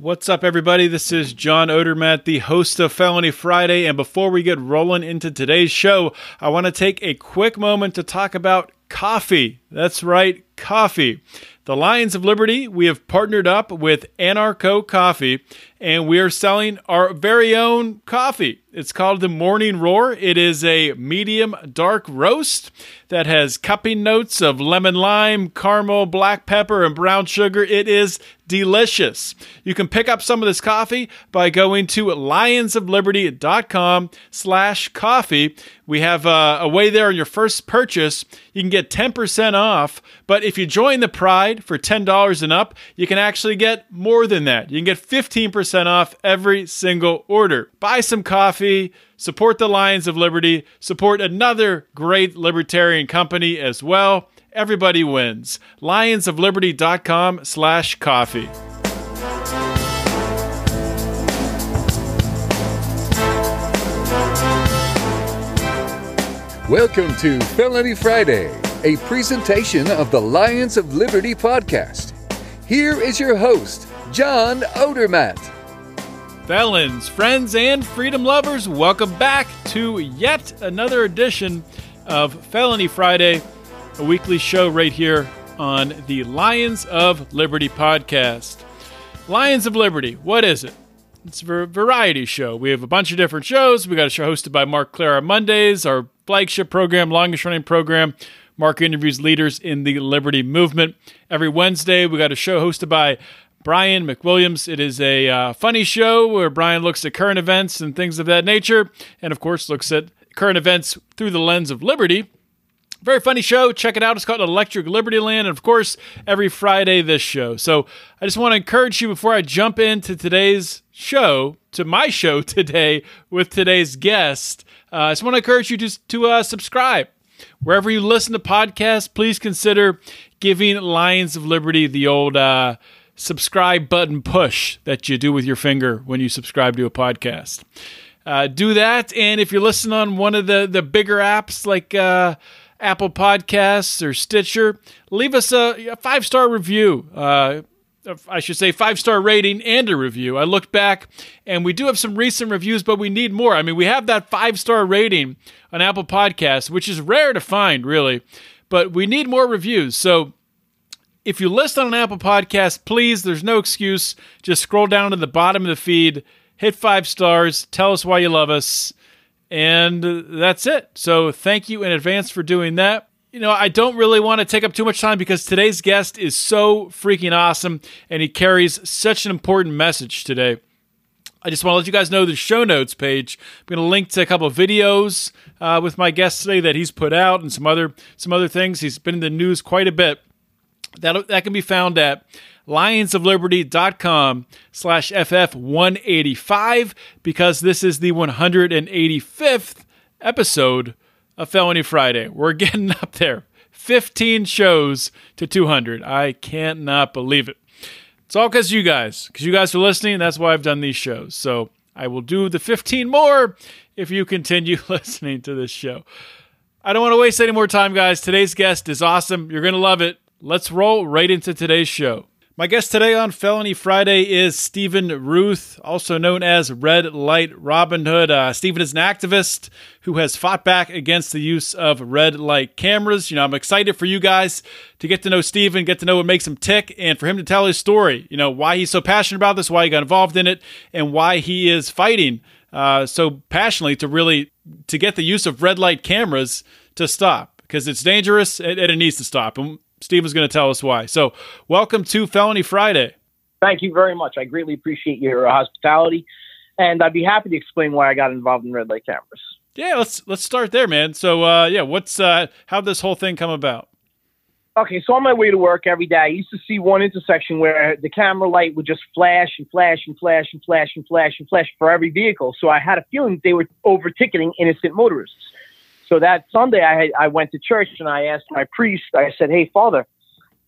What's up, everybody? This is John Odermatt, the host of Felony Friday. And before we get rolling into today's show, I want to take a quick moment to talk about coffee. That's right, coffee. The Lions of Liberty, we have partnered up with Anarcho Coffee, and we are selling our very own coffee. It's called the Morning Roar. It is a medium dark roast that has cupping notes of lemon lime, caramel, black pepper, and brown sugar. It is delicious. You can pick up some of this coffee by going to lionsofliberty.com slash coffee. We have uh, a way there on your first purchase. You can get 10% off, but if you join the Pride for $10 and up, you can actually get more than that. You can get 15% off every single order. Buy some coffee, support the Lions of Liberty, support another great libertarian company as well. Everybody wins. Lionsofliberty.com slash coffee. Welcome to Felony Friday, a presentation of the Lions of Liberty podcast. Here is your host, John Odermatt. Felons, friends, and freedom lovers, welcome back to yet another edition of Felony Friday, a weekly show right here on the Lions of Liberty podcast. Lions of Liberty, what is it? It's a variety show. We have a bunch of different shows. We got a show hosted by Marc Clair on Mondays, our flagship program, longest running program. Marc interviews leaders in the Liberty movement. Every Wednesday, we got a show hosted by Brian McWilliams. It is a uh, funny show where Brian looks at current events and things of that nature, and of course, looks at current events through the lens of liberty. Very funny show. Check it out. It's called Electric Liberty Land. And of course, every Friday, this show. So I just want to encourage you before I jump into today's show, to my show today with today's guest, uh, I just want to encourage you to, to uh, subscribe. Wherever you listen to podcasts, please consider giving Lions of Liberty the old uh, subscribe button push that you do with your finger when you subscribe to a podcast. Uh, do that. And if you're listening on one of the, the bigger apps like uh, Apple Podcasts or Stitcher, leave us a, a five star review. I should say five star rating and a review. I looked back and we do have some recent reviews, but we need more. I mean, we have that five star rating on Apple Podcasts, which is rare to find, really, but we need more reviews. So if you list on an Apple Podcast, please, there's no excuse. Just scroll down to the bottom of the feed, hit five stars, tell us why you love us, and that's it. So thank you in advance for doing that. You know, I don't really want to take up too much time because today's guest is so freaking awesome and he carries such an important message today. I just want to let you guys know the show notes page. I'm going to link to a couple of videos uh, with my guest today that he's put out and some other some other things. He's been in the news quite a bit. That that can be found at lionsofliberty.com slash FF185 because this is the 185th episode of Felony Friday. We're getting up there. 15 shows to 200. I cannot believe it. It's all because you guys, because you guys are listening. That's why I've done these shows. So I will do the 15 more if you continue listening to this show. I don't want to waste any more time, guys. Today's guest is awesome. You're going to love it. Let's roll right into today's show. My guest today on Felony Friday is Stephen Ruth, also known as Red Light Robin Hood. Uh, Stephen is an activist who has fought back against the use of red light cameras. You know, I'm excited for you guys to get to know Stephen, get to know what makes him tick, and for him to tell his story. You know, why he's so passionate about this, why he got involved in it, and why he is fighting uh, so passionately to really to get the use of red light cameras to stop because it's dangerous and, it needs to stop. And Steve is going to tell us why. So, welcome to Felony Friday. Thank you very much. I greatly appreciate your hospitality, and I'd be happy to explain why I got involved in red light cameras. Yeah, let's let's start there, man. So, uh, yeah, what's uh, how this whole thing come about? Okay, so on my way to work every day, I used to see one intersection where the camera light would just flash and flash and flash and flash and flash and flash for every vehicle. So I had a feeling they were over ticketing innocent motorists. So that Sunday, I I went to church and I asked my priest. I said, "Hey, Father,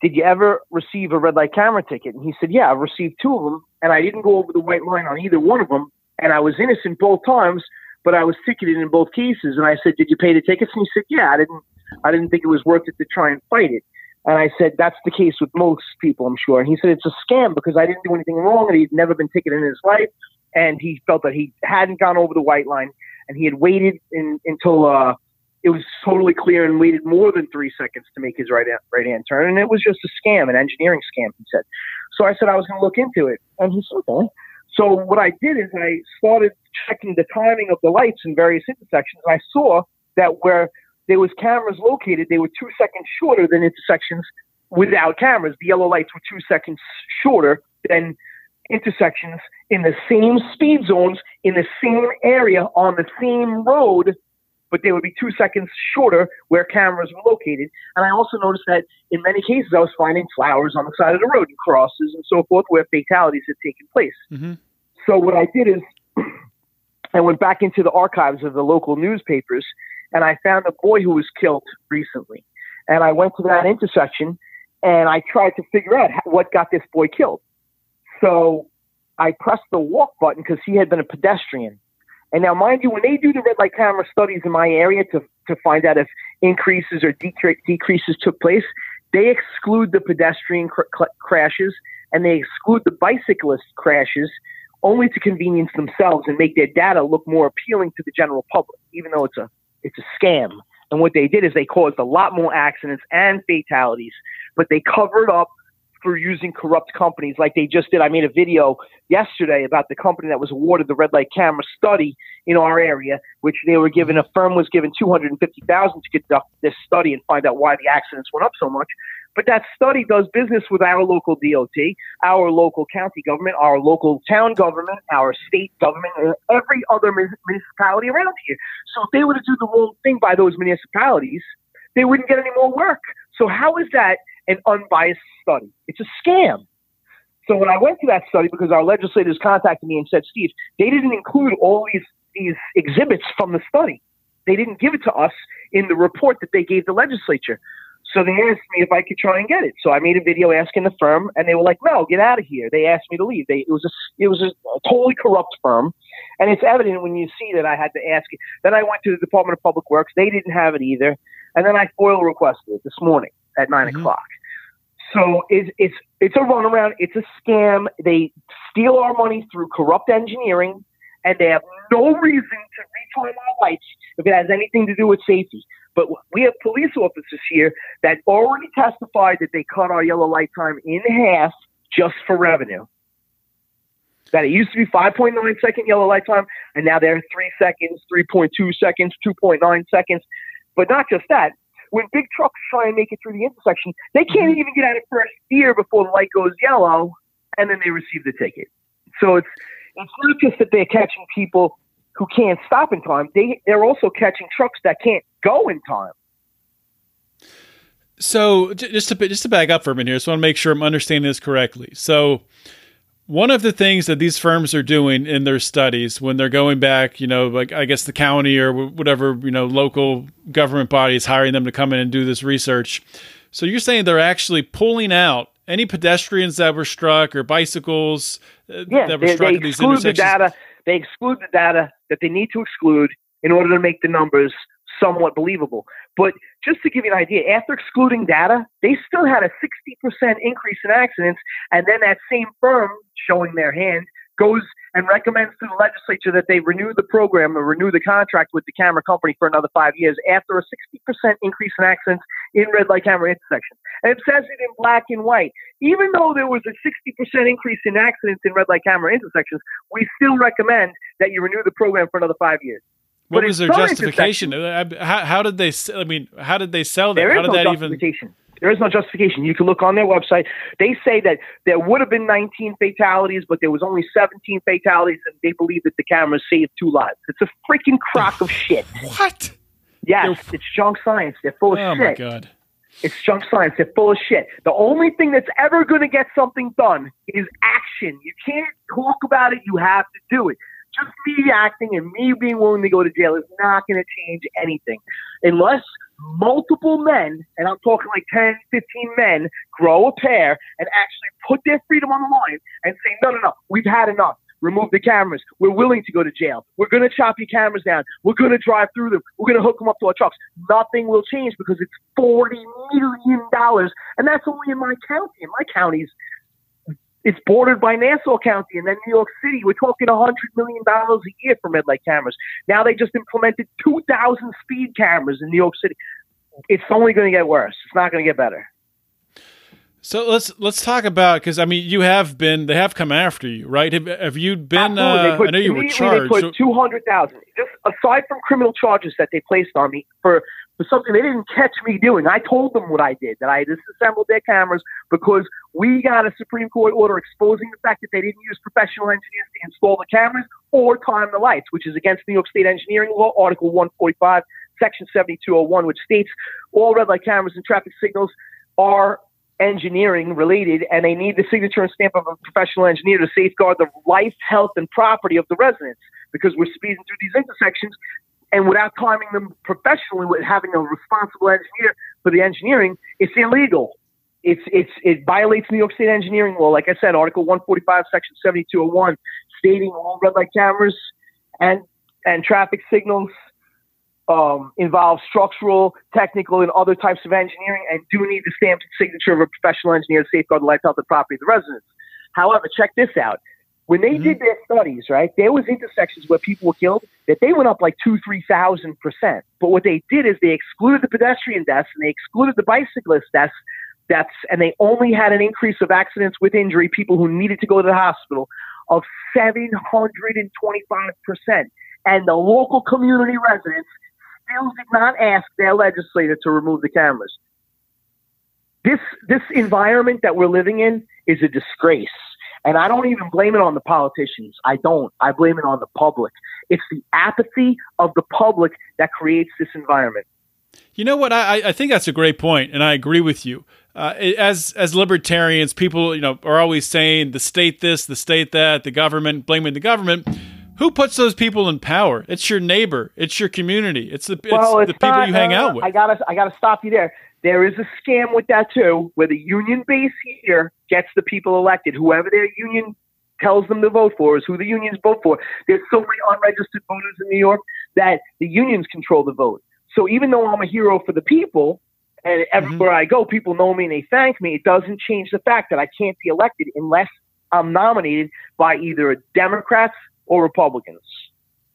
did you ever receive a red light camera ticket?" And he said, "Yeah, I've received two of them, and I didn't go over the white line on either one of them, and I was innocent both times, but I was ticketed in both cases." And I said, "Did you pay the tickets?" And he said, "Yeah, I didn't. I didn't think it was worth it to try and fight it." And I said, that's the case with most people, I'm sure. And he said, it's a scam because I didn't do anything wrong and he'd never been ticketed in his life. And he felt that he hadn't gone over the white line and he had waited in, until uh, it was totally clear and waited more than three seconds to make his right hand, right hand turn. And it was just a scam, an engineering scam, he said. So I said I was going to look into it. And he said, okay. So what I did is I started checking the timing of the lights in various intersections. I saw that where there was cameras located, they were two seconds shorter than intersections without cameras. The yellow lights were two seconds shorter than intersections in the same speed zones in the same area on the same road, but they would be two seconds shorter where cameras were located. And I also noticed that in many cases I was finding flowers on the side of the road and crosses and so forth where fatalities had taken place. Mm-hmm. So what I did is I went back into the archives of the local newspapers and I found a boy who was killed recently. And I went to that intersection and I tried to figure out what got this boy killed. So I pressed the walk button because he had been a pedestrian. And now, mind you, when they do the red light camera studies in my area to, to find out if increases or decre- decreases took place, they exclude the pedestrian cr- crashes and they exclude the bicyclist crashes only to convenience themselves and make their data look more appealing to the general public, even though it's a it's a scam. And what they did is they caused a lot more accidents and fatalities, but they covered up for using corrupt companies like they just did. I made a video yesterday about the company that was awarded the red light camera study in our area, which they were given a firm was given 250,000 to conduct this study and find out why the accidents went up so much. But that study does business with our local DOT, our local county government, our local town government, our state government, and every other municipality around here. So if they were to do the wrong thing by those municipalities, they wouldn't get any more work. So how is that an unbiased study? It's a scam. So when I went to that study, because our legislators contacted me and said, Steve, they didn't include all these these exhibits from the study. They didn't give it to us in the report that they gave the legislature. So they asked me if I could try and get it. So I made a video asking the firm, and they were like, "No, get out of here." They asked me to leave. They, it was a it was a, totally corrupt firm, and it's evident when you see that I had to ask it. Then I went to the Department of Public Works. They didn't have it either, and then I FOIL requested it this morning at 9 mm-hmm. o'clock. So it's it's it's a runaround. It's a scam. They steal our money through corrupt engineering, and they have no reason to retime our lights if it has anything to do with safety. But we have police officers here that already testified that they cut our yellow light time in half just for revenue. That it used to be 5.9 second yellow light time, and now they're 3 seconds, 3.2 seconds, 2.9 seconds. But not just that. When big trucks try and make it through the intersection, they can't mm-hmm. even get out of first gear before the light goes yellow, and then they receive the ticket. So it's it's not just that they're catching people who can't stop in time. They they're also catching trucks that can't go in time. So just to just to back up for a minute here, so I want to make sure I'm understanding this correctly. So one of the things that these firms are doing in their studies when they're going back, you know, like I guess the county or whatever, you know, local government body is hiring them to come in and do this research. So you're saying they're actually pulling out any pedestrians that were struck or bicycles uh, yeah, that were they, struck they in these exclude intersections? The data, they exclude the data that they need to exclude in order to make the numbers somewhat believable. But just to give you an idea, after excluding data, they still had a 60% increase in accidents. And then that same firm showing their hand goes and recommends to the legislature that they renew the program or renew the contract with the camera company for another five years after a 60% increase in accidents in red light camera intersections. And it says it in black and white. Even though there was a 60% increase in accidents in red light camera intersections, we still recommend that you renew the program for another five years. What but was their justification? Uh, how, how, did they? I mean, how did they sell that? There how is did no that justification. Even... There is no justification. You can look on their website. They say that there would have been 19 fatalities, but there was only 17 fatalities, and they believe that the cameras saved two lives. It's a freaking crock of shit. What? Yes, They're... it's junk science. They're full of oh shit. Oh my god. It's junk science. They're full of shit. The only thing that's ever going to get something done is action. You can't talk about it. You have to do it just me acting and me being willing to go to jail is not going to change anything unless multiple men, and I'm talking like 10, 15 men, grow a pair and actually put their freedom on the line and say, no, no, no, we've had enough. remove the cameras. We're willing to go to jail. We're going to chop your cameras down. We're going to drive through them. We're going to hook them up to our trucks. Nothing will change because it's $40 million. And that's only in my county. In my counties, it's bordered by Nassau County and then New York City. We're talking $100 million a year for red light cameras. Now they just implemented 2,000 speed cameras in New York City. It's only going to get worse. It's not going to get better. So let's let's talk about because I mean you have been they have come after you right have, have you been uh, I know you were charged they put two hundred thousand just aside from criminal charges that they placed on me for for something they didn't catch me doing I told them what I did that I disassembled their cameras because we got a Supreme Court order exposing the fact that they didn't use professional engineers to install the cameras or time the lights which is against New York State engineering law Article one forty five Section seventy two oh one which states all red light cameras and traffic signals are engineering related, and they need the signature and stamp of a professional engineer to safeguard the life, health, and property of the residents because we're speeding through these intersections. And without timing them professionally, with having a responsible engineer for the engineering, it's illegal. It's it's it violates New York State engineering law. Like I said, Article 145, Section 7201, stating all red light cameras and and traffic signals um, involve structural, technical, and other types of engineering, and do need the stamped signature of a professional engineer to safeguard the life, health, and property of the residents. However, check this out. When they mm-hmm. did their studies, right, there was intersections where people were killed that they went up like two, three thousand percent. But what they did is they excluded the pedestrian deaths and they excluded the bicyclist deaths, deaths, and they only had an increase of accidents with injury, people who needed to go to the hospital, of seven hundred and twenty-five percent. And the local community residents still did not ask their legislator to remove the cameras. This this environment that we're living in is a disgrace. And I don't even blame it on the politicians. I don't. I blame it on the public. It's the apathy of the public that creates this environment. You know what? I, I think that's a great point, and I agree with you. Uh, as as libertarians, people you know are always saying the state this, the state that, the government, blaming the government. Who puts those people in power? It's your neighbor. It's your community. It's the, well, it's, it's the people you hang out with. I gotta I gotta stop you there. There is a scam with that too, where the union base here gets the people elected. Whoever their union tells them to vote for is who the unions vote for. There's so many unregistered voters in New York that the unions control the vote. So even though I'm a hero for the people, and everywhere mm-hmm. I go, people know me and they thank me, it doesn't change the fact that I can't be elected unless I'm nominated by either a Democrats or Republicans.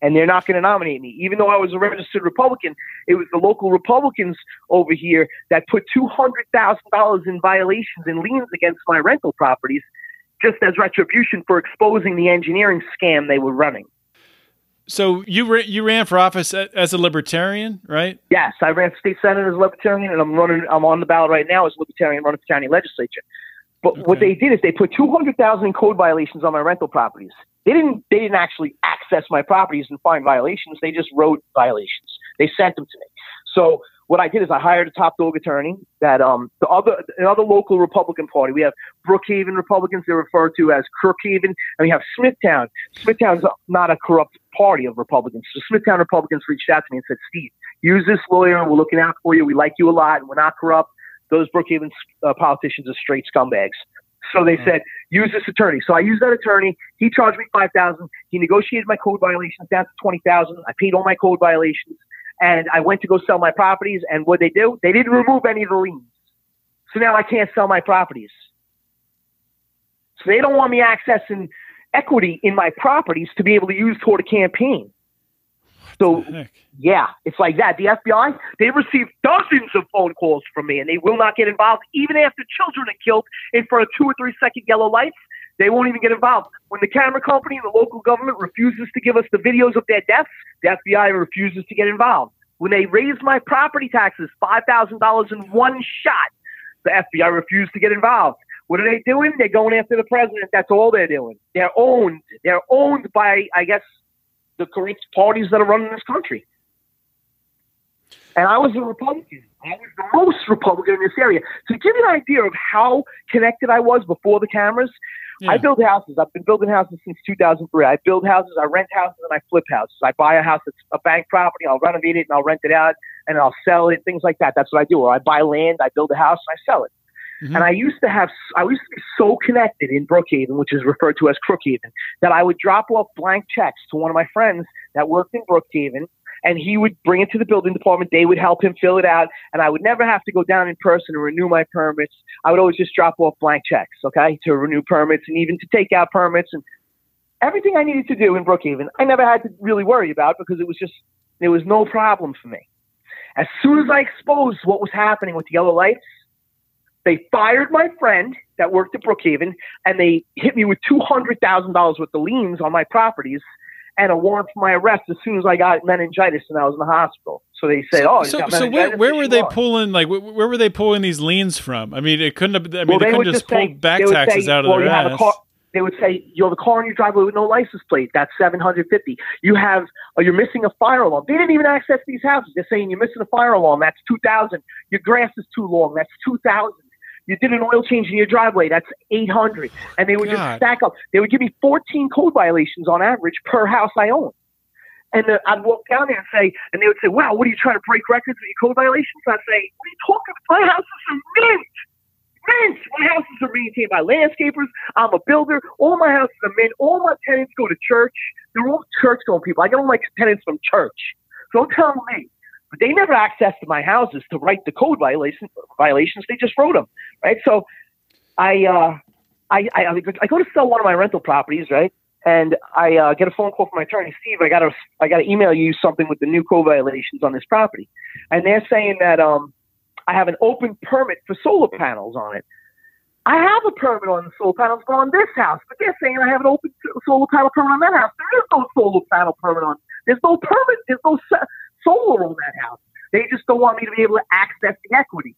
And they're not going to nominate me. Even though I was a registered Republican, it was the local Republicans over here that put $200,000 in violations and liens against my rental properties just as retribution for exposing the engineering scam they were running. So you ran, you ran for office as a libertarian, right? Yes, I ran for state senate as a libertarian, and I'm running. I'm on the ballot right now as a libertarian, running for county legislature. But okay. what they did is they put two hundred thousand in code violations on my rental properties. They didn't they didn't actually access my properties and find violations. They just wrote violations. They sent them to me. So what I did is I hired a top dog attorney that um the other another local Republican party. We have Brookhaven Republicans they're referred to as Crookhaven, and we have Smithtown. Smithtown's not a corrupt party of Republicans. So Smithtown Republicans reached out to me and said, Steve, use this lawyer. We're looking out for you. We like you a lot, and we're not corrupt. Those Brookhaven uh, politicians are straight scumbags. So they said, use this attorney. So I used that attorney. He charged me five thousand. He negotiated my code violations down to twenty thousand. I paid all my code violations, and I went to go sell my properties. And what they do? They didn't remove any of the liens. So now I can't sell my properties. So they don't want me accessing equity in my properties to be able to use toward a campaign. So yeah, it's like that. The FBI, they receive dozens of phone calls from me and they will not get involved even after children are killed in front of two or three second yellow lights. They won't even get involved. When the camera company and the local government refuses to give us the videos of their deaths, the FBI refuses to get involved. When they raise my property taxes $5,000 in one shot, the FBI refused to get involved. What are they doing? They're going after the president. That's all they're doing. They're owned. They're owned by, I guess, the corrupt parties that are running this country. And I was a Republican. I was the most Republican in this area. To give you an idea of how connected I was before the cameras, yeah. I build houses. I've been building houses since 2003. I build houses, I rent houses, and I flip houses. I buy a house that's a bank property, I'll renovate it, and I'll rent it out, and I'll sell it, things like that. That's what I do. Or I buy land, I build a house, and I sell it. And I used to have, I used to be so connected in Brookhaven, which is referred to as Crookhaven, that I would drop off blank checks to one of my friends that worked in Brookhaven, and he would bring it to the building department. They would help him fill it out, and I would never have to go down in person and renew my permits. I would always just drop off blank checks, okay, to renew permits and even to take out permits and everything I needed to do in Brookhaven. I never had to really worry about because it was just there was no problem for me. As soon as I exposed what was happening with the yellow lights, they fired my friend that worked at Brookhaven and they hit me with $200,000 worth of liens on my properties and a warrant for my arrest as soon as I got meningitis and I was in the hospital. So they said, "Oh, so, so where, where were they pulling like where were they pulling these liens from? I mean, it couldn't have. I mean, well, they, they couldn't just, pull back taxes say, out of well, their ass. Car, they would say, "You have a car in your driveway with no license plate. That's seven hundred fifty. You have, or you're missing a fire alarm. They didn't even access these houses. They're saying you're missing a fire alarm. That's two thousand. Your grass is too long. That's two thousand. You did an oil change in your driveway. That's 800. And they would God. just stack up. They would give me 14 code violations on average per house I own. And uh, I'd walk down there and say, and they would say, wow, what are you trying to break records with your code violations? I'd say, what are you talking about? My house is mint. Mint. My houses are maintained by landscapers. I'm a builder. All my houses are mint. All my tenants go to church. They're all church going people. I get all my tenants from church. So don't tell me but they never accessed my houses to write the code violations. Violations. They just wrote them, right? So I, uh, I, I, I go to sell one of my rental properties, right? And I uh, get a phone call from my attorney, Steve. I got to, I got to email you something with the new code violations on this property, and they're saying that um, I have an open permit for solar panels on it. I have a permit on the solar panels, but on this house, but they're saying I have an open solar panel permit on that house. There is no solar panel permit on. There's no permit. There's no solar on that house. They just don't want me to be able to access the equity.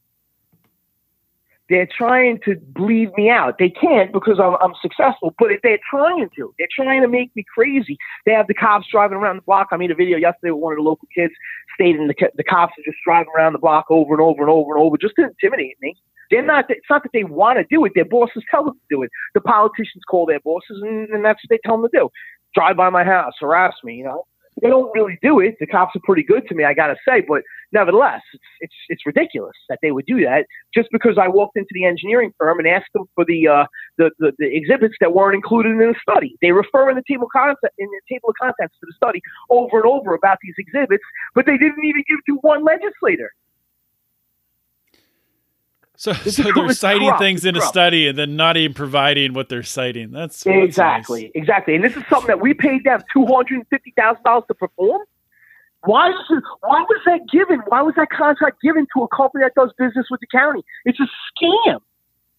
They're trying to bleed me out. They can't because I'm, I'm successful, but they're trying to. They're trying to make me crazy. They have the cops driving around the block. I made a video yesterday with one of the local kids stating the, the cops are just driving around the block over and over and over and over just to intimidate me. They're not. It's not that they want to do it. Their bosses tell them to do it. The politicians call their bosses, and, and that's what they tell them to do. Drive by my house, harass me. You know, they don't really do it. The cops are pretty good to me, I gotta say, but nevertheless, it's it's it's ridiculous that they would do that just because I walked into the engineering firm and asked them for the uh, the, the, the exhibits that weren't included in the study. They refer in the table of contents in the table of contents to the study over and over about these exhibits, but they didn't even give to one legislator. So, so they're citing corrupt. things in a study and then not even providing what they're citing. That's exactly, nice. exactly. And this is something that we paid them two hundred and fifty thousand dollars to perform. Why was it, why was that given? Why was that contract given to a company that does business with the county? It's a scam.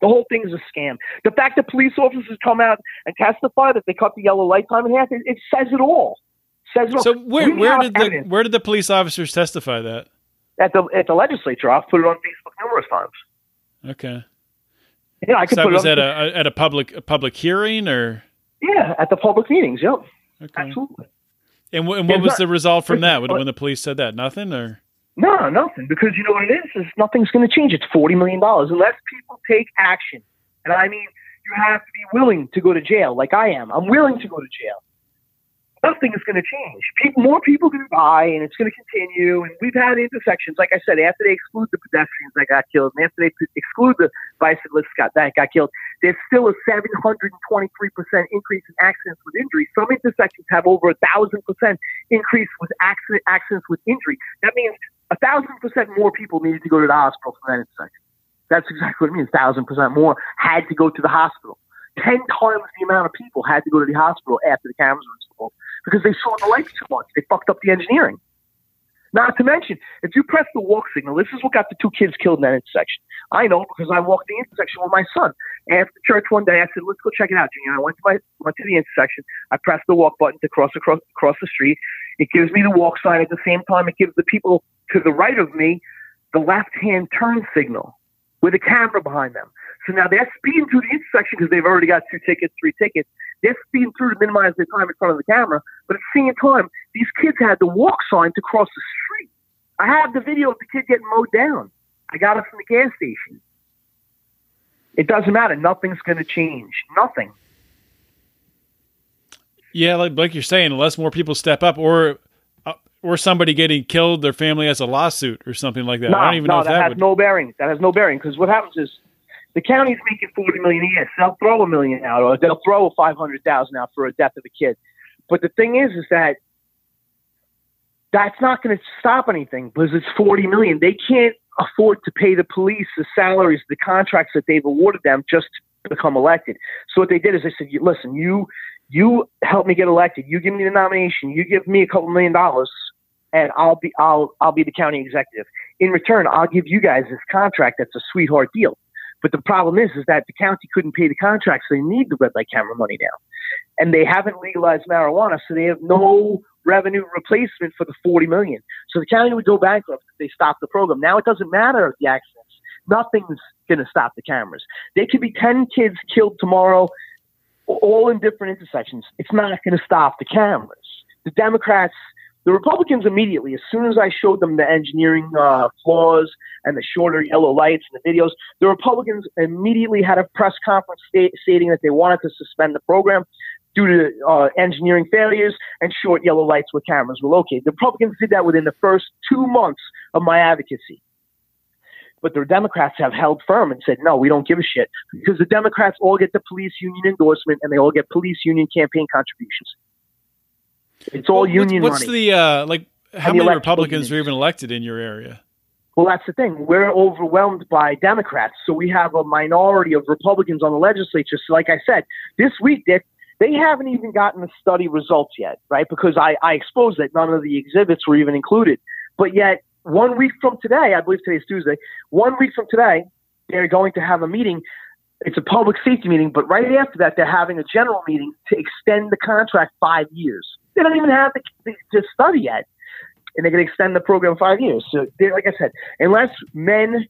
The whole thing is a scam. The fact that police officers come out and testify that they cut the yellow light time in half, it, it says it all. It says it all. So where, where did the where did the police officers testify that? At the at the legislature. I've put it on Facebook numerous times. Okay. Yeah, I could so put was at a at a public a public hearing or yeah at the public meetings. Yep. Okay. Absolutely. And, w- and what was not, the result from that when, when the police said that? Nothing or no, nothing. Because you know what it is is nothing's going to change. It's forty million dollars unless people take action. And I mean, you have to be willing to go to jail, like I am. I'm willing to go to jail nothing is going to change. People, more people going to die, and it's going to continue. And we've had intersections, like I said, after they exclude the pedestrians that got killed, and after they exclude the bicyclists got, that got killed, there's still a 723% increase in accidents with injury. Some intersections have over a thousand percent increase with accident accidents with injury. That means a thousand percent more people needed to go to the hospital for that intersection. That's exactly what it means. Thousand percent more had to go to the hospital. Ten times the amount of people had to go to the hospital after the cameras were installed because they saw the lights too much. They fucked up the engineering. Not to mention, if you press the walk signal, this is what got the two kids killed in that intersection. I know because I walked the intersection with my son. After church one day, I said, "Let's go check it out, Junior." I went to my went to the intersection. I pressed the walk button to cross across across the street. It gives me the walk sign. At the same time, it gives the people to the right of me the left hand turn signal with a camera behind them. So now they're speeding through the intersection because they've already got two tickets, three tickets. They're speeding through to minimize their time in front of the camera. But at the same time, these kids had the walk sign to cross the street. I have the video of the kid getting mowed down. I got it from the gas station. It doesn't matter. Nothing's going to change. Nothing. Yeah, like like you're saying, unless more people step up, or uh, or somebody getting killed, their family has a lawsuit or something like that. No, I don't even no, know if that, that has would... no bearing. That has no bearing because what happens is The county's making forty million a year. So they'll throw a million out, or they'll throw five hundred thousand out for a death of a kid. But the thing is, is that that's not going to stop anything because it's forty million. They can't afford to pay the police the salaries, the contracts that they've awarded them just to become elected. So what they did is they said, "Listen, you you help me get elected. You give me the nomination. You give me a couple million dollars." and I'll be I'll I'll be the county executive. In return, I'll give you guys this contract that's a sweetheart deal. But the problem is, is that the county couldn't pay the contracts. so they need the red light camera money now, and they haven't legalized marijuana, so they have no revenue replacement for the 40 million. So the county would go bankrupt if they stop the program. Now it doesn't matter if the accidents. Nothing's going to stop the cameras. There could be 10 kids killed tomorrow, all in different intersections. It's not going to stop the cameras. The Democrats the Republicans immediately, as soon as I showed them the engineering uh, flaws and the shorter yellow lights and the videos, the Republicans immediately had a press conference stating that they wanted to suspend the program due to uh, engineering failures and short yellow lights where cameras were located. The Republicans did that within the first two months of my advocacy. But the Democrats have held firm and said, no, we don't give a shit. Because the Democrats all get the police union endorsement and they all get police union campaign contributions. It's all well, union what's, what's the uh, like? How many Republicans are even elected in your area? Well, that's the thing. We're overwhelmed by Democrats, so we have a minority of Republicans on the legislature. So, like I said, this week, Dick, they haven't even gotten the study results yet, right? Because I, I exposed that none of the exhibits were even included. But yet, one week from today, I believe today's Tuesday, one week from today, they're going to have a meeting it's a public safety meeting, but right after that, they're having a general meeting to extend the contract five years. They don't even have the, the study yet, and they're going to extend the program five years. So, like I said, unless men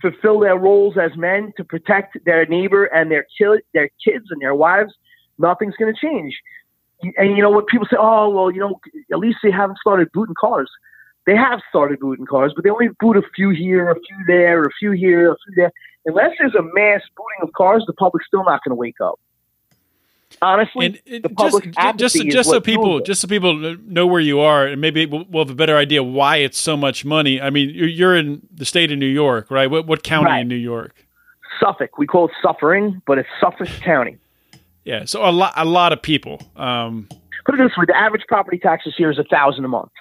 fulfill their roles as men to protect their neighbor and their ki- their kids and their wives, nothing's going to change. And you know what people say? Oh, well, you know, at least they haven't started booting cars. They have started booting cars, but they only boot a few here, a few there, a few here, a few there. Unless there's a mass booting of cars, the public's still not going to wake up. Honestly, and the public just, just, just so people just so people know where you are, and maybe we'll, we'll, have a better idea why it's so much money. I mean, you're, you're in the state of New York, right? What, what county right. in New York? Suffolk. We call it suffering, but it's Suffolk County. Yeah, so a lot a lot of people. Um, Put it this way: the average property taxes here is a thousand a month.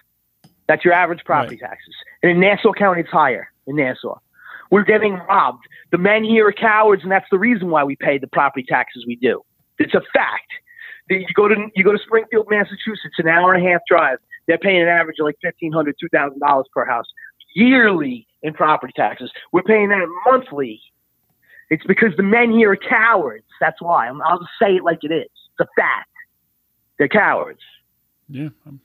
That's your average property right. taxes. And in Nassau County, it's higher. In Nassau, we're getting robbed. The men here are cowards, and that's the reason why we pay the property taxes we do. It's a fact. You go to you go to Springfield, Massachusetts, an hour and a half drive. They're paying an average of like fifteen hundred, two thousand dollars per house yearly in property taxes. We're paying that monthly. It's because the men here are cowards. That's why. i will just say it like it is. It's a fact. They're cowards. Yeah, I'm,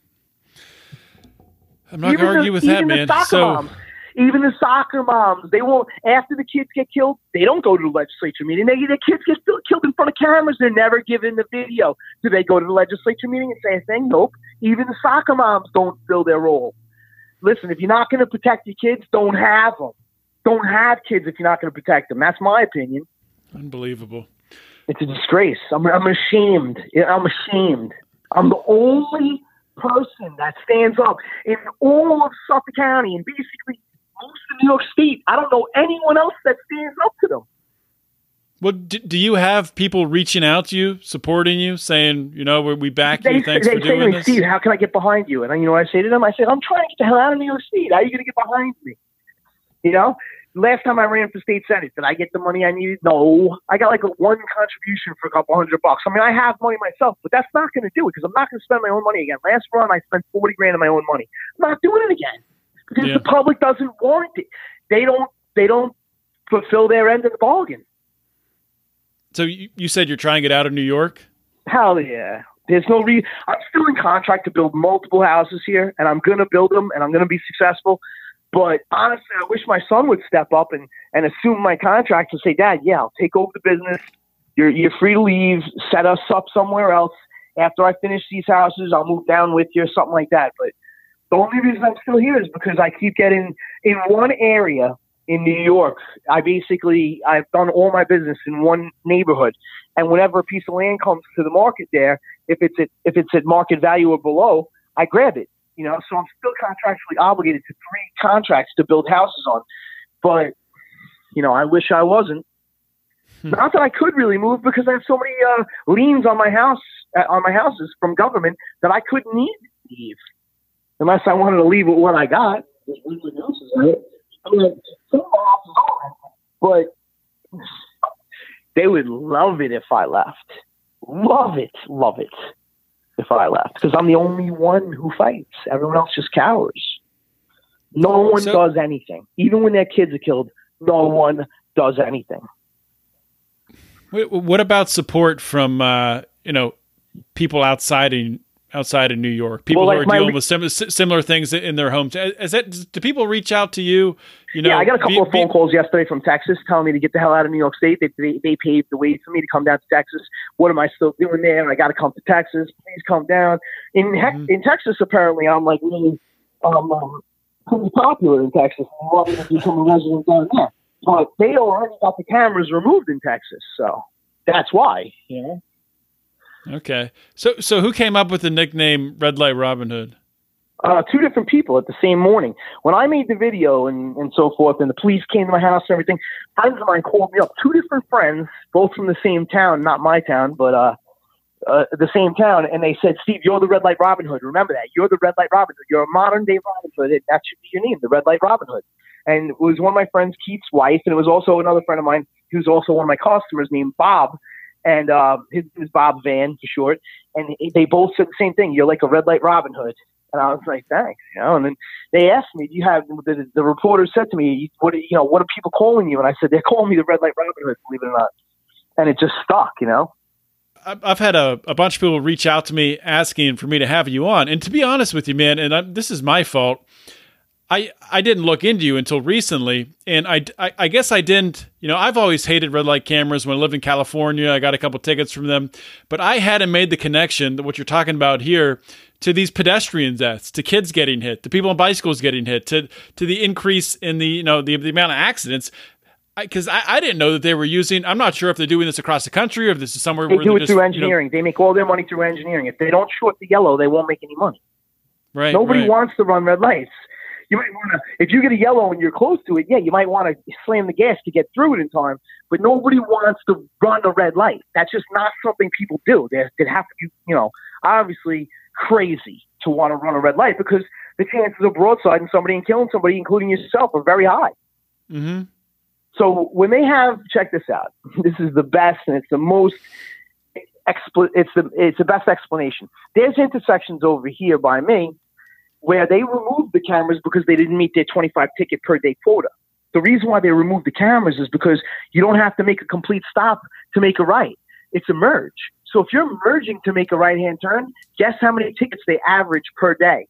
I'm not going to argue with that, man. So. Moms, even the soccer moms, they won't. After the kids get killed, they don't go to the legislature meeting. They, the kids get killed in front of cameras. They're never given the video. Do they go to the legislature meeting and say a thing? Nope. Even the soccer moms don't fill their role. Listen, if you're not going to protect your kids, don't have them. Don't have kids if you're not going to protect them. That's my opinion. Unbelievable. It's a disgrace. I'm, I'm ashamed. I'm ashamed. I'm the only person that stands up in all of Suffolk County and basically most of New York State. I don't know anyone else that stands up to them. Well, do, do you have people reaching out to you, supporting you, saying, you know, we we back they, you, thanks they for doing me, this? Steve, how can I get behind you? And I, you know, what I say to them, I say, I'm trying to get the hell out of New York State. How are you going to get behind me? You know, last time I ran for state senate, did I get the money I needed? No, I got like a one contribution for a couple hundred bucks. I mean, I have money myself, but that's not going to do it because I'm not going to spend my own money again. Last run, I spent forty grand of my own money. I'm not doing it again because yeah. the public doesn't want it. They don't. They don't fulfill their end of the bargain. So you, you said you're trying to get out of New York? Hell yeah. There's no reason. I'm still in contract to build multiple houses here, and I'm going to build them, and I'm going to be successful. But honestly, I wish my son would step up and, and assume my contract and say, Dad, yeah, I'll take over the business. You're, you're free to leave, set us up somewhere else. After I finish these houses, I'll move down with you or something like that. But the only reason I'm still here is because I keep getting in one area in New York. I basically I've done all my business in one neighborhood, and whenever a piece of land comes to the market there, if it's at if it's at market value or below, I grab it. You know, so I'm still contractually obligated to three contracts to build houses on. But, you know, I wish I wasn't. Hmm. Not that I could really move because I have so many uh, liens on my house uh, on my houses from government that I couldn't leave unless I wanted to leave with what I got. I mean, but they would love it if I left. Love it, love it if I left because I'm the only one who fights. Everyone else just cowers. No one so, does anything. Even when their kids are killed, no one does anything. What about support from uh, you know people outside in outside of New York? People well, like who are dealing re- with sim- similar things in their homes. Is that do people reach out to you? You know, yeah, I got a couple be, of phone be, calls yesterday from Texas telling me to get the hell out of New York State. They, they they paved the way for me to come down to Texas. What am I still doing there? I got to come to Texas. Please come down. In mm-hmm. in Texas, apparently, I'm like really um, um pretty popular in Texas. I want me to become a resident down there. But they already got the cameras removed in Texas, so that's why. You know. Okay. So so who came up with the nickname Red Light Robin Hood? Uh, two different people at the same morning. When I made the video and, and so forth, and the police came to my house and everything, friends of mine called me up. Two different friends, both from the same town, not my town, but uh, uh, the same town, and they said, "Steve, you're the Red Light Robin Hood. Remember that. You're the Red Light Robin Hood. You're a modern day Robin Hood. And that should be your name, the Red Light Robin Hood." And it was one of my friends, Keith's wife, and it was also another friend of mine who's also one of my customers named Bob and uh, his name Bob Van for short. And they both said the same thing. You're like a red light Robin Hood. And I was like, thanks, you know. And then they asked me, "Do you have?" The, the reporter said to me, "What you know? What are people calling you?" And I said, "They're calling me the red light Robin Hood, believe it or not." And it just stuck, you know. I've had a, a bunch of people reach out to me asking for me to have you on. And to be honest with you, man, and I'm, this is my fault. I I didn't look into you until recently, and I, I, I guess I didn't. You know, I've always hated red light cameras. When I lived in California, I got a couple tickets from them, but I hadn't made the connection that what you're talking about here to these pedestrian deaths, to kids getting hit, to people on bicycles getting hit, to to the increase in the you know the the amount of accidents. Because I, I, I, didn't know that they were using. I'm not sure if they're doing this across the country or if this is somewhere. They where do it just, through engineering. You know, they make all their money through engineering. If they don't short the yellow, they won't make any money. Right. Nobody right. wants to run red lights you might want to, if you get a yellow and you're close to it, yeah, you might want to slam the gas to get through it in time. But nobody wants to run a red light. That's just not something people do. They, they have to be, you know, obviously crazy to want to run a red light because the chances of broadsiding somebody and killing somebody, including yourself, are very high. Mm-hmm. So when they have, check this out. This is the best and it's the most expl- it's the it's the best explanation. There's intersections over here by me where they removed the cameras because they didn't meet their 25 ticket per day quota. The reason why they removed the cameras is because you don't have to make a complete stop to make a right. It's a merge. So if you're merging to make a right hand turn, guess how many tickets they average per day?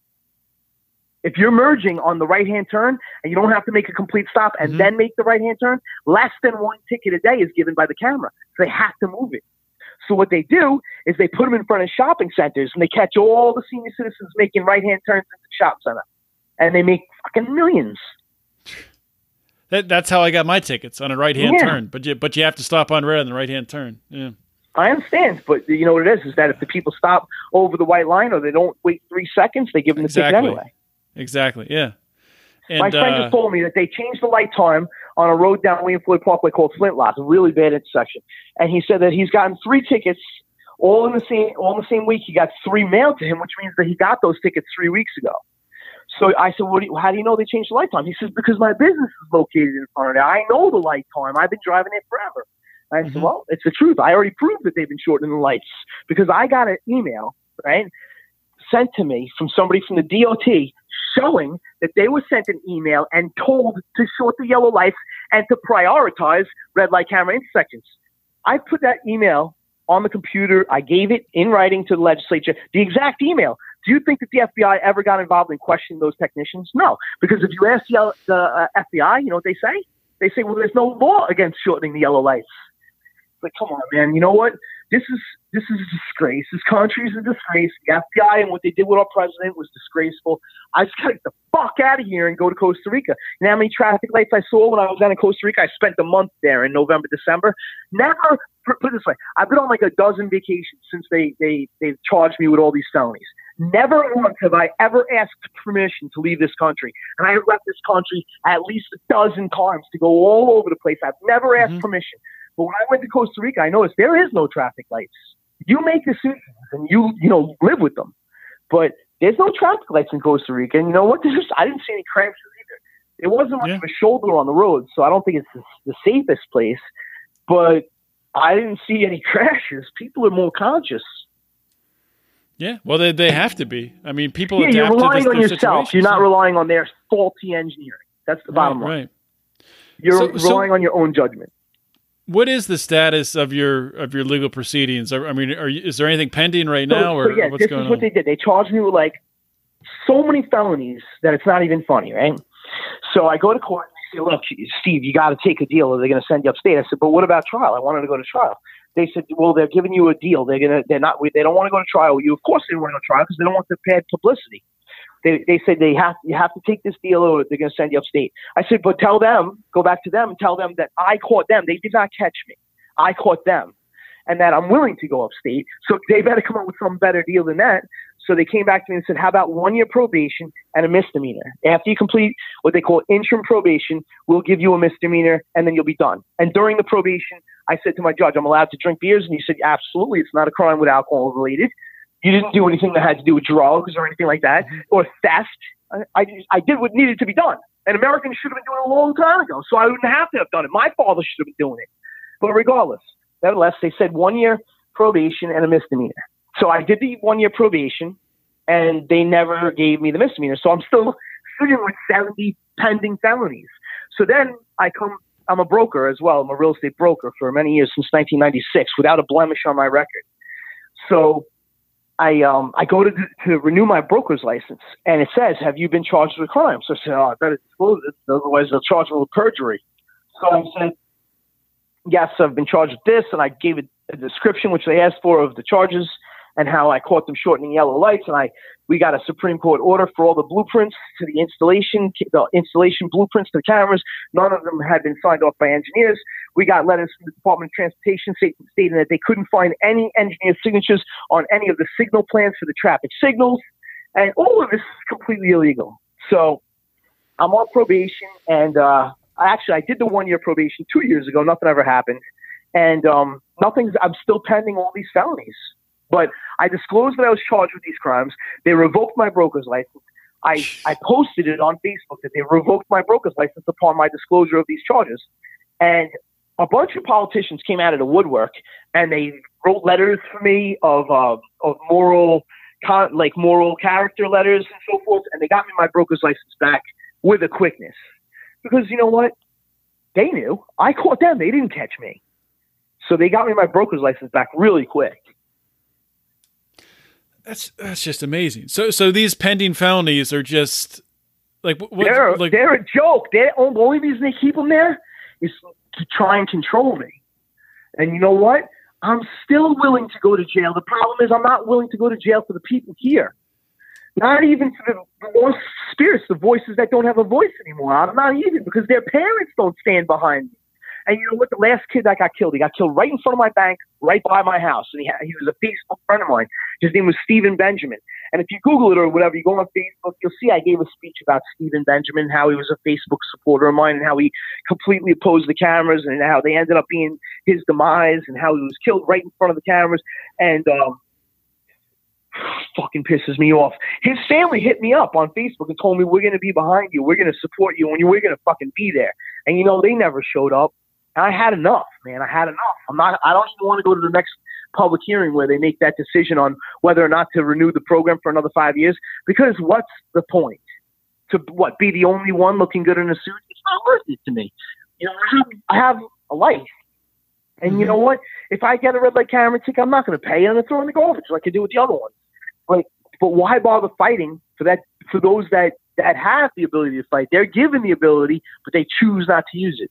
If you're merging on the right hand turn and you don't have to make a complete stop and mm-hmm. then make the right hand turn, less than one ticket a day is given by the camera. So they have to move it. So what they do is they put them in front of shopping centers and they catch all the senior citizens making right hand turns into on it, and they make fucking millions. That, that's how I got my tickets on a right hand yeah. turn, but you but you have to stop on red on the right hand turn. Yeah. I understand, but you know what it is is that if the people stop over the white line or they don't wait three seconds, they give them exactly. the ticket anyway. Exactly. Yeah. And, My friend uh, just told me that they changed the light time on a road down William Floyd Parkway called Flintlock, a really bad intersection. And he said that he's gotten three tickets all in the same all in the same week. He got three mailed to him, which means that he got those tickets three weeks ago. So I said, "What? Do you, how do you know they changed the light time?" He says, "Because my business is located in front of it. I know the light time. I've been driving it forever." I mm-hmm. said, "Well, it's the truth. I already proved that they've been shortening the lights because I got an email right sent to me from somebody from the DOT showing that they were sent an email and told to short the yellow lights and to prioritize red light camera intersections. I put that email on the computer. I gave it in writing to the legislature, the exact email. Do you think that the FBI ever got involved in questioning those technicians? No, because if you ask the, the uh, FBI, you know what they say? They say, well, there's no law against shortening the yellow lights. It's like, come on, man. You know what? This is this is a disgrace. This country is a disgrace. The FBI and what they did with our president was disgraceful. I just got to get the fuck out of here and go to Costa Rica. You know how many traffic lights I saw when I was down in Costa Rica? I spent a month there in November, December. Never put it this way. I've been on like a dozen vacations since they they they've charged me with all these felonies. Never once have I ever asked permission to leave this country. And I have left this country at least a dozen times to go all over the place. I've never asked mm-hmm. permission. But when I went to Costa Rica, I noticed there is no traffic lights. You make decisions and you you know live with them, but there's no traffic lights in Costa Rica. And you know what? There's I didn't see any crashes either. It wasn't much Yeah. of a shoulder on the road, so I don't think it's the, the safest place. But I didn't see any crashes. People are more conscious. Yeah, well, they, they have to be. I mean, people Yeah, you're relying this, on yourself. You're not Yeah. relying on their faulty engineering. That's the bottom right, line. right. You're So- so- relying on your own judgment. What is the status of your of your legal proceedings? I I mean, are you, is there anything pending right So- now, so, or yeah, what's this going is what on? they did. They charged me with like so many felonies that it's not even funny, right? So I go to court and they say, "Look, Steve, you got to take a deal, or they're going to send you upstate." I said, "But what about trial? I wanted to go to trial." They said, "Well, they're giving you a deal. They're gonna, they're not, they don't want to go to trial. with You, of course, they want to go to trial because they don't want the bad publicity." They, they said they have you have to take this deal or they're going to send you upstate. I said, but tell them, go back to them and tell them that I caught them. They did not catch me. I caught them, and that I'm willing to go upstate. So they better come up with some better deal than that. So they came back to me and said, how about one year probation and a misdemeanor? After you complete what they call interim probation, we'll give you a misdemeanor and then you'll be done. And during the probation, I said to my judge, I'm allowed to drink beers, and he said, absolutely, it's not a crime with alcohol related. You didn't do anything that had to do with drugs or anything like that, or theft. I, I, did what needed to be done. And Americans should have been doing it a long time ago, so I wouldn't have to have done it. My father should have been doing it. But regardless, nevertheless, they said one year probation and a misdemeanor. So I did the one year probation, and they never gave me the misdemeanor. So I'm still sitting with 70 pending felonies. So then I come, I'm a broker as well. I'm a real estate broker for many years since 1996 without a blemish on my record. So I um I go to to renew my broker's license, and it says, "Have you been charged with a crime?" So I said, "Oh, I better disclose it, otherwise they'll charge me with perjury." So I said, "Yes, I've been charged with this," and I gave it a description which they asked for of the charges and how I caught them shortening yellow lights, and I we got a Supreme Court order for all the blueprints to the installation, the installation blueprints to the cameras. None of them had been signed off by engineers. We got letters from the Department of Transportation stating that they couldn't find any engineer signatures on any of the signal plans for the traffic signals, and all of this is completely illegal. So I'm on probation, and uh, actually I did the one year probation two years ago. Nothing ever happened, and um, nothing's. I'm still pending all these felonies. But I disclosed that I was charged with these crimes. They revoked my broker's license. I, I posted it on Facebook that they revoked my broker's license upon my disclosure of these charges. And a bunch of politicians came out of the woodwork and they wrote letters for me of uh, of moral con- like moral character letters and so forth, and they got me my broker's license back with a quickness. Because you know what? They knew. I caught them. They didn't catch me. So they got me my broker's license back really quick. That's that's just amazing. So so these pending felonies are just like what they're, like they're a joke. They're, the only reason they keep them there is to try and control me. And you know what? I'm still willing to go to jail. The problem is I'm not willing to go to jail for the people here. Not even for the, lost spirits, the voices that don't have a voice anymore. I'm not even because their parents don't stand behind me. And you know what? The last kid that got killed, he got killed right in front of my bank, right by my house. And he, had, he was a Facebook friend of mine. His name was Stephen Benjamin. And if you Google it or whatever, you go on Facebook, you'll see I gave a speech about Stephen Benjamin, how he was a Facebook supporter of mine, and how he completely opposed the cameras, and how they ended up being his demise, and how he was killed right in front of the cameras. And um, fucking pisses me off. His family hit me up on Facebook and told me we're going to be behind you, we're going to support you, and we're going to fucking be there. And you know they never showed up. And I had enough, man. I had enough. I'm not. I don't even want to go to the next public hearing where they make that decision on whether or not to renew the program for another five years. Because what's the point? To what? Be the only one looking good in a suit? It's not worth it to me. You know, I have, I have a life. And you mm-hmm. know what? If I get a red light camera ticket, I'm not going to pay. I'm going to throw in the garbage like I do with the other ones. But but why bother fighting for that? For those that that have the ability to fight, they're given the ability, but they choose not to use it.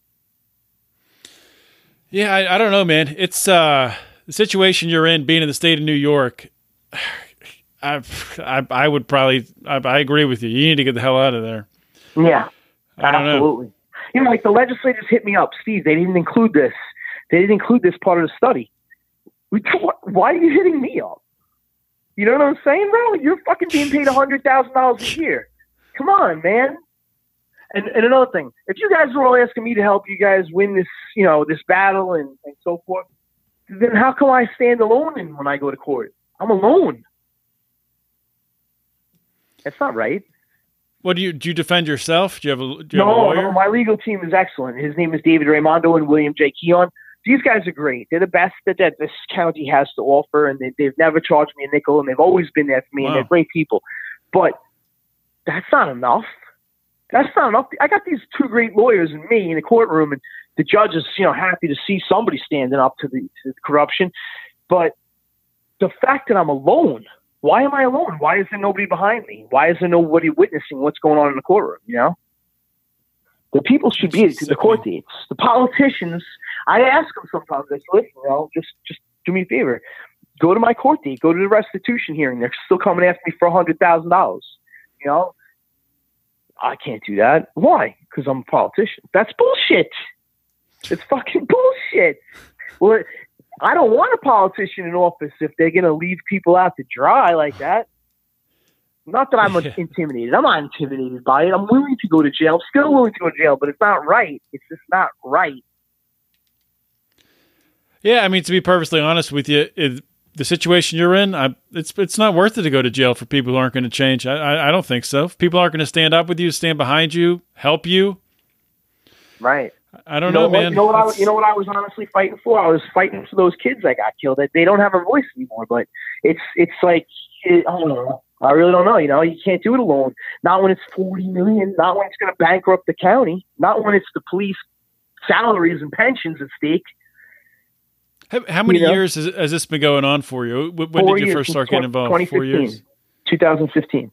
Yeah, I, I don't know, man. It's uh the situation you're in, being in the state of New York. I I, I would probably I, I agree with you. You need to get the hell out of there. Yeah, I don't know. You know, like the legislators hit me up, Steve. They didn't include this. They didn't include this part of the study. We, why are you hitting me up? You know what I'm saying, bro? You're fucking being paid a hundred thousand dollars a year. Come on, man. And, and another thing, if you guys are all asking me to help you guys win this, you know, this battle and, and so forth, then how come I stand alone in, when I go to court? I'm alone. That's not right. What do you do? You defend yourself? Do you have a, do you no, have a lawyer? no, my legal team is excellent. His name is David Raimondo and William J. Keahon. These guys are great. They're the best that, that this county has to offer, and they, they've never charged me a nickel, and they've always been there for me, and they're great people. But that's not enough. That's not enough. I got these two great lawyers and me in the courtroom, and the judge is, you know, happy to see somebody standing up to the, to the corruption. But the fact that I'm alone, why am I alone? Why is there nobody behind me? Why is there nobody witnessing what's going on in the courtroom? You know, the people should be at the court dates. The politicians, I ask them sometimes. I say, listen, you know, just just do me a favor, go to my court date, go to the restitution hearing. They're still coming after me for a hundred thousand dollars. You know, I can't do that. Why? Because I'm a politician. That's bullshit. It's fucking bullshit. Well, I don't want a politician in office if they're going to leave people out to dry like that. Not that I'm Yeah. intimidated. I'm not intimidated by it. I'm willing to go to jail. Still willing to go to jail, but it's not right. It's just not right. Yeah, I mean, to be perfectly honest with you, it, the situation you're in, I, it's it's not worth it to go to jail for people who aren't going to change. I, I I don't think so. If people aren't going to stand up with you, stand behind you, help you. Right. I don't you know, know, what, man. You know what? I, you know what I was honestly fighting for. I was fighting for those kids that got killed. That they don't have a voice anymore. But it's it's like it, I don't know. I really don't know. You know, you can't do it alone. Not when it's forty million. Not when it's going to bankrupt the county. Not when it's the police salaries and pensions at stake. How, how many you know? years has, has this been going on for you? When, Four did you first start getting involved? Four 2015. years. 2015.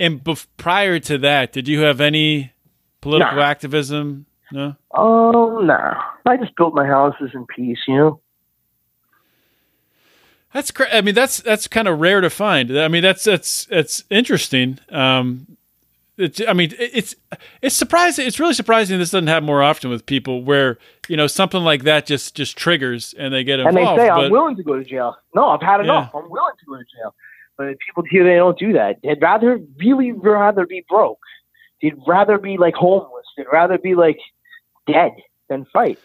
And bef- prior to that, did you have any political Nah. activism? No. Oh no! I just built my houses in peace. You know. That's cra- I mean, that's that's kind of rare to find. I mean, that's that's that's interesting. Um, it's, I mean, it's it's surprising. It's really surprising this doesn't happen more often with people where you know something like that just just triggers and they get involved. And they say, but I'm willing to go to jail. No, I've had enough. I'm willing to go to jail. But people here, they don't do that. They'd rather, really rather be broke. They'd rather be like homeless. They'd rather be like dead than fight.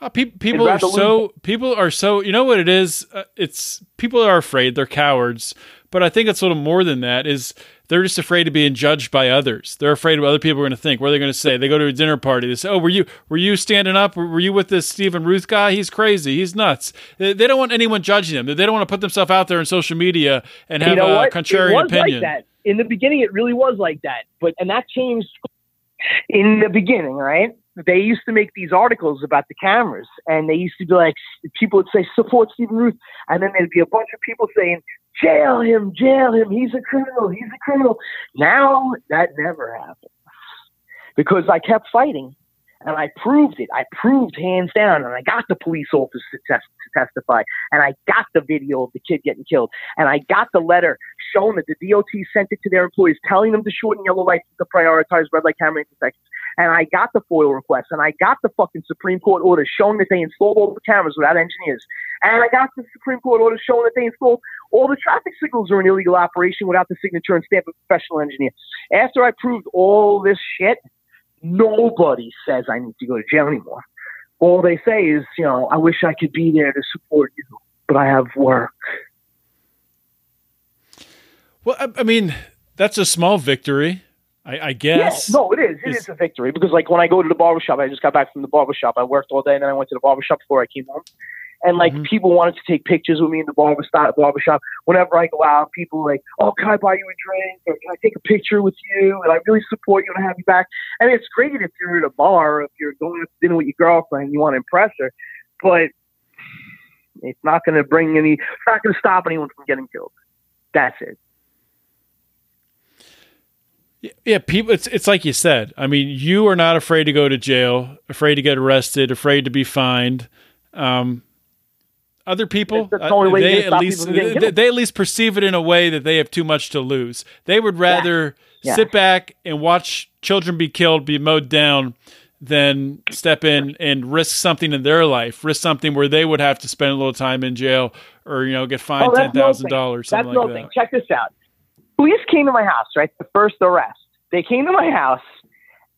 Uh, pe- people are so people are so you know what it is. Uh, it's people are afraid. They're cowards. But I think it's a little more than that. Is they're just afraid of being judged by others. They're afraid of what other people are going to think. What are they going to say? They go to a dinner party. They say, "Oh, were you were you standing up? Were you with this Stephen Ruth guy? He's crazy. He's nuts." They, don't want anyone judging them. They don't want to put themselves out there on social media and have you know a what? contrarian it was opinion. like that. In the beginning, it really was like that. But and that changed in the beginning, right? They used to make these articles about the cameras, and they used to be like, people would say support Stephen Ruth, and then there'd be a bunch of people saying, jail him, jail him, he's a criminal, he's a criminal. Now that never happens because I kept fighting. And I proved it. I proved hands down, and I got the police officer to, to testify, and I got the video of the kid getting killed, and I got the letter showing that the DOT sent it to their employees, telling them to shorten yellow lights to prioritize red light camera intersections. And I got the FOIL request, and I got the fucking Supreme Court order showing that they installed all the cameras without engineers. And I got the Supreme Court order showing that they installed all the traffic signals are an illegal operation without the signature and stamp of a professional engineer. After I proved all this shit, nobody says I need to go to jail anymore. All they say is, you know, I wish I could be there to support you, but I have work. well, I, I mean, that's a small victory, I, I guess. Yeah, no, it is. It is, is a victory because, like, when I go to the barbershop, I just got back from the barbershop. I worked all day, and then I went to the barbershop before I came home. And like Mhm. people wanted to take pictures with me in the barbershop. Barbershop. Whenever I go out, people are like, "Oh, can I buy you a drink? Or can I take a picture with you?" And I really support you and have you back. And it's great if you're at a bar, or if you're going out to dinner with your girlfriend, and you want to impress her. But it's not going to bring any. It's not going to stop anyone from getting killed. That's it. Yeah, people. It's it's like you said. I mean, you are not afraid to go to jail, afraid to get arrested, afraid to be fined. Um, other people, the uh, they at least they, they at least perceive it in a way that they have too much to lose. They would rather Yeah. sit back and watch children be killed, be mowed down, than step in and risk something in their life, risk something where they would have to spend a little time in jail or you know get fined Oh, ten thousand thing. dollars, That's no like thing. that. Check this out. Police came to my house, right? The first arrest. they came to my house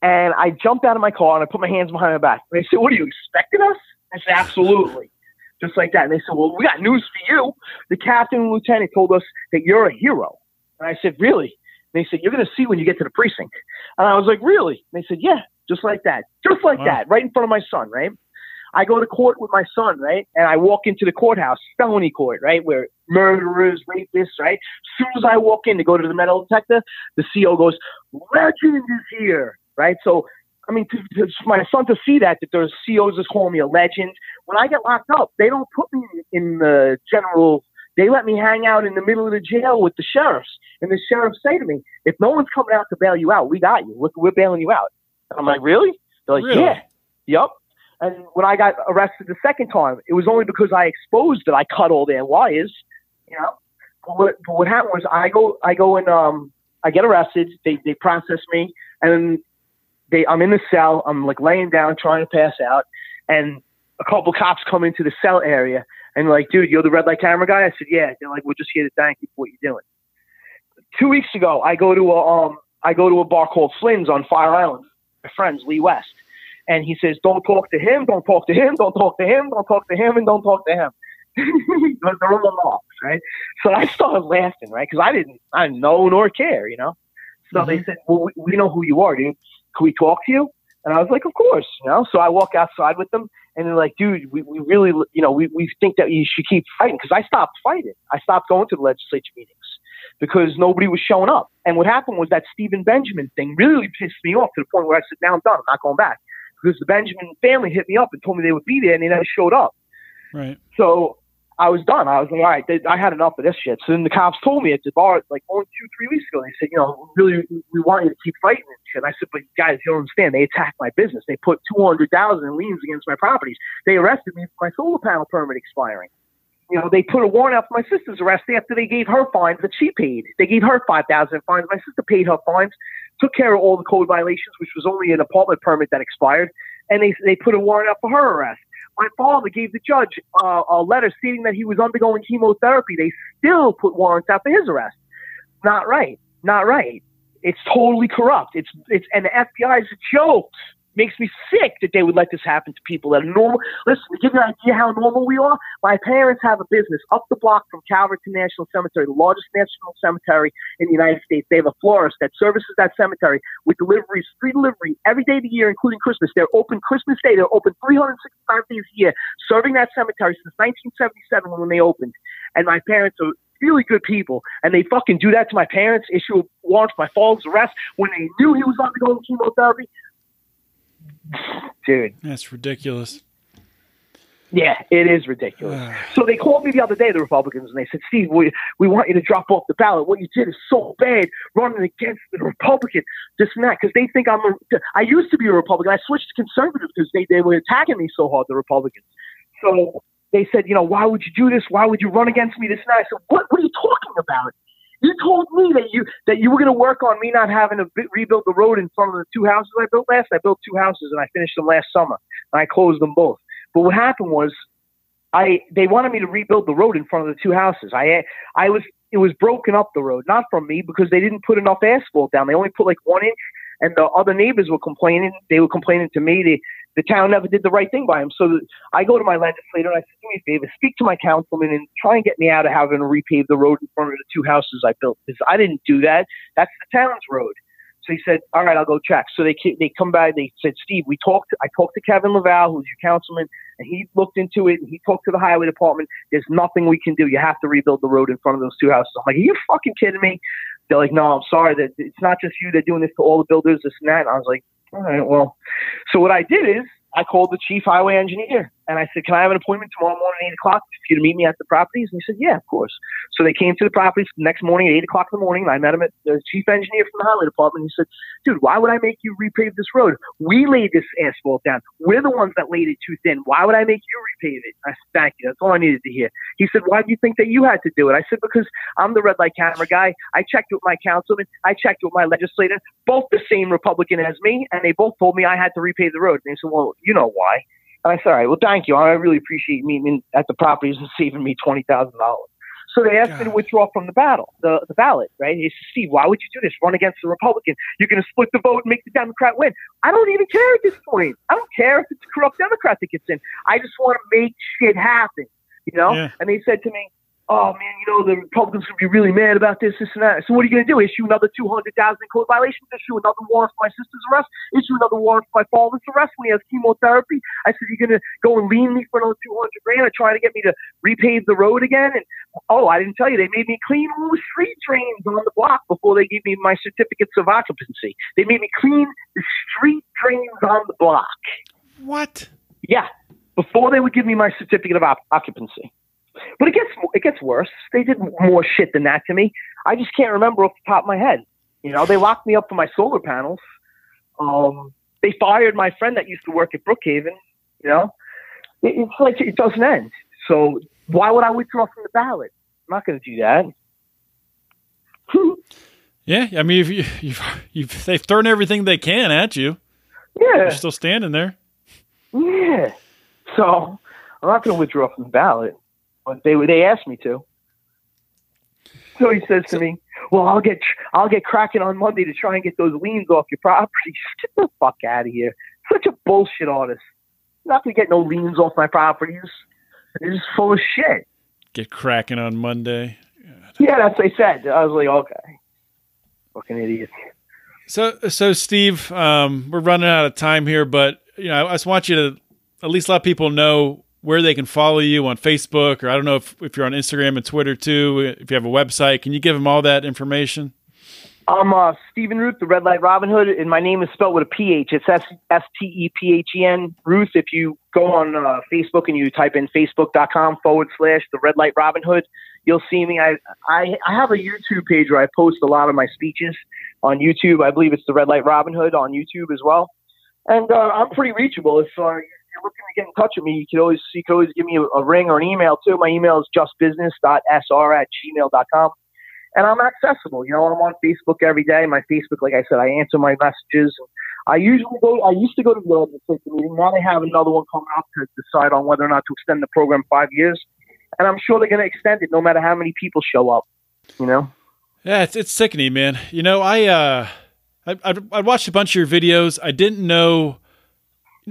and I jumped out of my car and I put my hands behind my back. And they said, What are you expecting us? I said, Absolutely. Just like that. And they said, Well, we got news for you. The captain and lieutenant told us that you're a hero. And I said, Really? And they said, You're going to see when you get to the precinct. And I was like, Really? And they said, Yeah, just like that. Just like wow. that, right in front of my son, right? I go to court with my son, right? And I walk into the courthouse, felony court, right? Where murderers, rapists, right? As soon as I walk in to go to the metal detector, the CO goes, Legend is here, right? So, I mean, to, to my son to see that, that there's COs just calling me a legend. When I get locked up, they don't put me in the general they let me hang out in the middle of the jail with the sheriffs. And the sheriffs say to me, if no one's coming out to bail you out, we got you. Look, we're bailing you out. And I'm like, really? They're like, really? yeah. Yep. And when I got arrested the second time, it was only because I exposed that I cut all their wires. You know. But what, but what happened was I go I go and um I get arrested. They they process me and they I'm in the cell. I'm like laying down trying to pass out, and a couple cops come into the cell area and like, dude, you're the red light camera guy. I said, yeah. They're like, we're just here to thank you for what you're doing. Two weeks ago, I go to a um I go to a bar called Flynn's on Fire Island. My friends Lee West and he says, "Don't talk to him. Don't talk to him. Don't talk to him. Don't talk to him, and don't talk to him." They're all marks, right? So I started laughing, right? Because I didn't, I didn't know nor care, you know. So mm-hmm. they said, "Well, we, we know who you are, dude. Can we talk to you?" And I was like, "Of course," you know. So I walk outside with them, and they're like, "Dude, we, we really, you know, we, we think that you should keep fighting." Because I stopped fighting. I stopped going to the legislature meetings because nobody was showing up. And what happened was that Stephen Benjamin thing really pissed me off to the point where I said, "Now I'm done. I'm not going back." Because the Benjamin family hit me up and told me they would be there, and they never showed up. Right. So I was done. I was like, all right, they, I had enough of this shit. So then the cops told me at the bar, like only two, three weeks ago, they said, you know, really, we want you to keep fighting and shit. And I said, but guys, you don't understand. They attacked my business. They put 200000 in liens against my properties. They arrested me for my solar panel permit expiring. You know, they put a warrant out for my sister's arrest after they gave her fines that she paid. They gave her 5000 fines. My sister paid her fines, took care of all the code violations, which was only an apartment permit that expired and they they put a warrant out for her arrest. My father gave the judge uh, a letter stating that he was undergoing chemotherapy. They still put warrants out for his arrest. Not right. Not right. It's totally corrupt. It's it's and the FBI is a joke makes me sick that they would let this happen to people that are normal. Listen, to give you an idea how normal we are, my parents have a business up the block from Calverton National Cemetery, the largest national cemetery in the United States. They have a florist that services that cemetery with deliveries, free delivery every day of the year, including Christmas. They're open Christmas Day. They're open 365 days a year, serving that cemetery since 1977 when they opened. And my parents are really good people, and they fucking do that to my parents, issue a warrant for my father's arrest when they knew he was undergoing chemotherapy dude. That's ridiculous. Yeah, it is ridiculous. Ah. so they called me the other day, the Republicans, and they said, Steve, we, we want you to drop off the ballot. What you did is so bad, running against the Republican, this and that, because they think I'm a. I used to be a Republican. I switched to conservative because they, they were attacking me so hard, the Republicans. So they said, you know, why would you do this? Why would you run against me this and that? I said, what, what are you talking about? You told me that you that you were going to work on me not having to rebuild the road in front of the two houses I built last. I built two houses and I finished them last summer. And I closed them both. But what happened was, I they wanted me to rebuild the road in front of the two houses. I I was it was broken up the road, not from me because they didn't put enough asphalt down. They only put like one inch, and the other neighbors were complaining. They were complaining to me. They the town never did the right thing by him. So I go to my legislator and I say, do me a favor, speak to my councilman and try and get me out of having to repave the road in front of the two houses I built because I didn't do that. That's the town's road. So he said, all right, I'll go check. So they they come back. They said, Steve, we talked. I talked to Kevin LaValle, who's your councilman, and he looked into it. And he talked to the highway department. There's nothing we can do. You have to rebuild the road in front of those two houses. I'm like, are you fucking kidding me? They're like, no, I'm sorry. It's not just you. They're doing this to all the builders, this and that. And I was like, all right, well. So what I did is I called the chief highway engineer and I said, Can I have an appointment tomorrow morning at 8 o'clock for you to meet me at the properties? And he said, Yeah, of course. So they came to the properties the next morning at 8 o'clock in the morning. And I met him at the chief engineer from the highway department. He said, Dude, why would I make you repave this road? We laid this asphalt down. We're the ones that laid it too thin. Why would I make you repave it? I said, Thank you. That's all I needed to hear. He said, Why do you think that you had to do it? I said, Because I'm the red light camera guy. I checked with my councilman. I checked with my legislator, both the same Republican as me. And they both told me I had to repave the road. And they said, Well, you know why. And I said, all right, well, thank you. I really appreciate meeting at the properties and saving me $20,000. So they asked God. me to withdraw from the battle, the, the ballot, right? He said, Steve, why would you do this? Run against the Republican. You're going to split the vote and make the Democrat win. I don't even care at this point. I don't care if it's a corrupt Democrat that gets in. I just want to make shit happen, you know? Yeah. And they said to me, oh man, you know, the Republicans going to be really mad about this, this, and that. So what are you going to do? Issue another 200,000 code violations? Issue another warrant for my sister's arrest? Issue another warrant for my father's arrest when he has chemotherapy? I said, you're going to go and lean me for another 200 grand and try to get me to repave the road again? And oh, I didn't tell you, they made me clean all the street drains on the block before they gave me my certificates of occupancy. They made me clean the street drains on the block. What? Yeah, before they would give me my certificate of op- occupancy. But it gets it gets worse. They did more shit than that to me. I just can't remember off the top of my head. You know, they locked me up for my solar panels. Um, they fired my friend that used to work at Brookhaven. You know, it, it's like it doesn't end. So why would I withdraw from the ballot? I'm not going to do that. yeah, I mean, if you, you've, you've, they've thrown everything they can at you. Yeah, you're still standing there. Yeah, so I'm not going to withdraw from the ballot but they they asked me to. So he says to me, "Well, I'll get I'll get cracking on Monday to try and get those liens off your property." Get the fuck out of here! Such a bullshit artist. I'm not gonna get no liens off my properties. It's full of shit. Get cracking on Monday. God. Yeah, that's what they said. I was like, okay, fucking idiot. So, so Steve, um, we're running out of time here, but you know, I just want you to at least let people know where they can follow you on Facebook, or I don't know if, if you're on Instagram and Twitter too, if you have a website. Can you give them all that information? I'm uh, Stephen Ruth, the Red Light Robin Hood, and my name is spelled with a PH. It's S T E P H E N, Ruth. If you go on uh, Facebook and you type in facebook.com forward slash the Red Light Robin Hood, you'll see me. I, I, I have a YouTube page where I post a lot of my speeches on YouTube. I believe it's the Red Light Robin Hood on YouTube as well. And uh, I'm pretty reachable. If uh, you're looking to get in touch with me, you can always you can always give me a, a ring or an email too. My email is justbusiness.sr at gmail.com. And I'm accessible. You know, I'm on Facebook every day. My Facebook, like I said, I answer my messages. I usually go. I used to go to the legislature meeting. Now they have another one coming up to decide on whether or not to extend the program five years. And I'm sure they're going to extend it, no matter how many people show up. You know. Yeah, it's it's sickening, man. You know, I uh, I I, I watched a bunch of your videos. I didn't know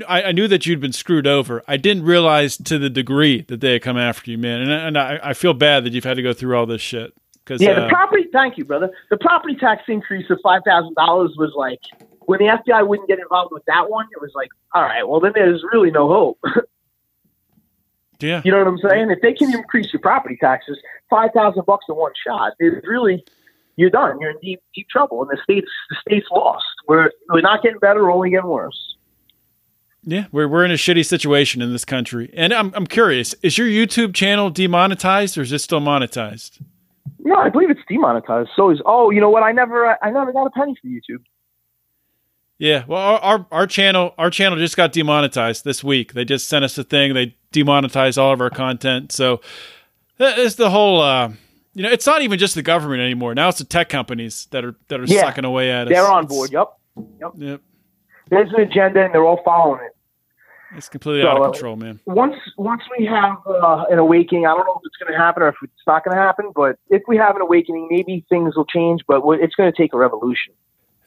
I, I, knew that you'd been screwed over. I didn't realize to the degree that they had come after you, man. And, and I, I feel bad that you've had to go through all this shit. Cause, yeah, the uh, property. Thank you, brother. The property tax increase of five thousand dollars was like when the FBI wouldn't get involved with that one. It was like, all right, well then there's really no hope. yeah, you know what I'm saying? If they can increase your property taxes five thousand bucks in one shot, it's really you're done. You're in deep deep trouble, and the state's the state's lost. We're we're not getting better, we're only getting worse. Yeah, we're we're in a shitty situation in this country, and I'm I'm curious: is your YouTube channel demonetized or is it still monetized? No, I believe it's demonetized. So is oh, you know what? I never I never got a penny from YouTube. Yeah, well, our, our, our channel our channel just got demonetized this week. They just sent us a thing. They demonetized all of our content. So it's the whole. Uh, you know, it's not even just the government anymore. Now it's the tech companies that are that are yeah, sucking away at us. They're on board. Yep. Yep. Yep. There's an agenda, and they're all following it. It's completely so, out of control, man. Once once we have uh, an awakening, I don't know if it's going to happen or if it's not going to happen, but if we have an awakening, maybe things will change. But it's going to take a revolution.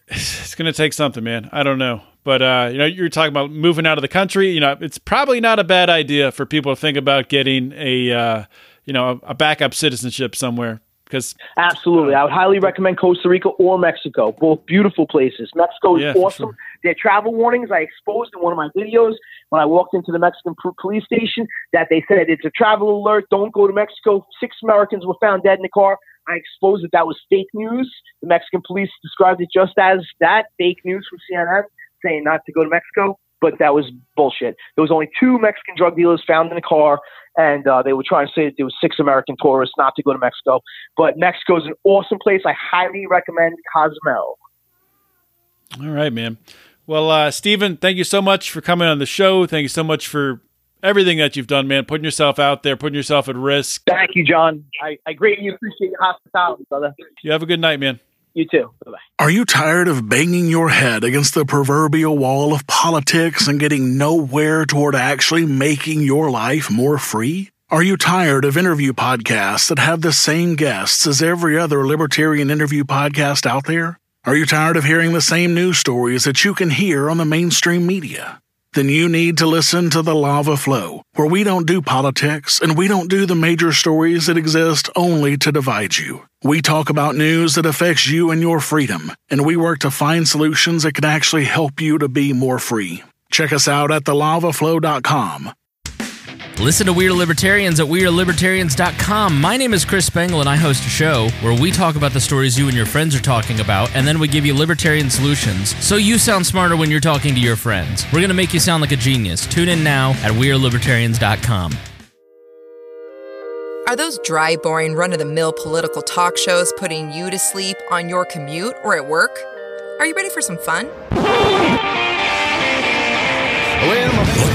It's going to take something, man. I don't know, but uh, you know, you're talking about moving out of the country. You know, it's probably not a bad idea for people to think about getting a uh, you know a backup citizenship somewhere because absolutely, uh, I would highly recommend Costa Rica or Mexico. Both beautiful places. Mexico is yeah, awesome. Sure. Their travel warnings I exposed in one of my videos when I walked into the Mexican police station that they said it's a travel alert. Don't go to Mexico. Six Americans were found dead in the car. I exposed that that was fake news. The Mexican police described it just as that fake news from CNN saying not to go to Mexico but that was bullshit. There was only two Mexican drug dealers found in the car, and uh, they were trying to say that there was six American tourists not to go to Mexico. But Mexico is an awesome place. I highly recommend Cozumel. All right, man. Well, uh, Stephen, thank you so much for coming on the show. Thank you so much for everything that you've done, man. Putting yourself out there, putting yourself at risk. Thank you, John. I, I greatly appreciate your hospitality, brother. You have a good night, man. You too. Bye-bye. Are you tired of banging your head against the proverbial wall of politics and getting nowhere toward actually making your life more free? Are you tired of interview podcasts that have the same guests as every other libertarian interview podcast out there? Are you tired of hearing the same news stories that you can hear on the mainstream media? Then you need to listen to The Lava Flow, where we don't do politics and we don't do the major stories that exist only to divide you. We talk about news that affects you and your freedom, and we work to find solutions that can actually help you to be more free. Check us out at thelavaflow.com. Listen to Weird Libertarians at WeirdLibertarians.com. My name is Chris Spangle, and I host a show where we talk about the stories you and your friends are talking about, and then we give you libertarian solutions so you sound smarter when you're talking to your friends. We're going to make you sound like a genius. Tune in now at WeirdLibertarians.com. Are those dry, boring, run of the mill political talk shows putting you to sleep on your commute or at work? Are you ready for some fun?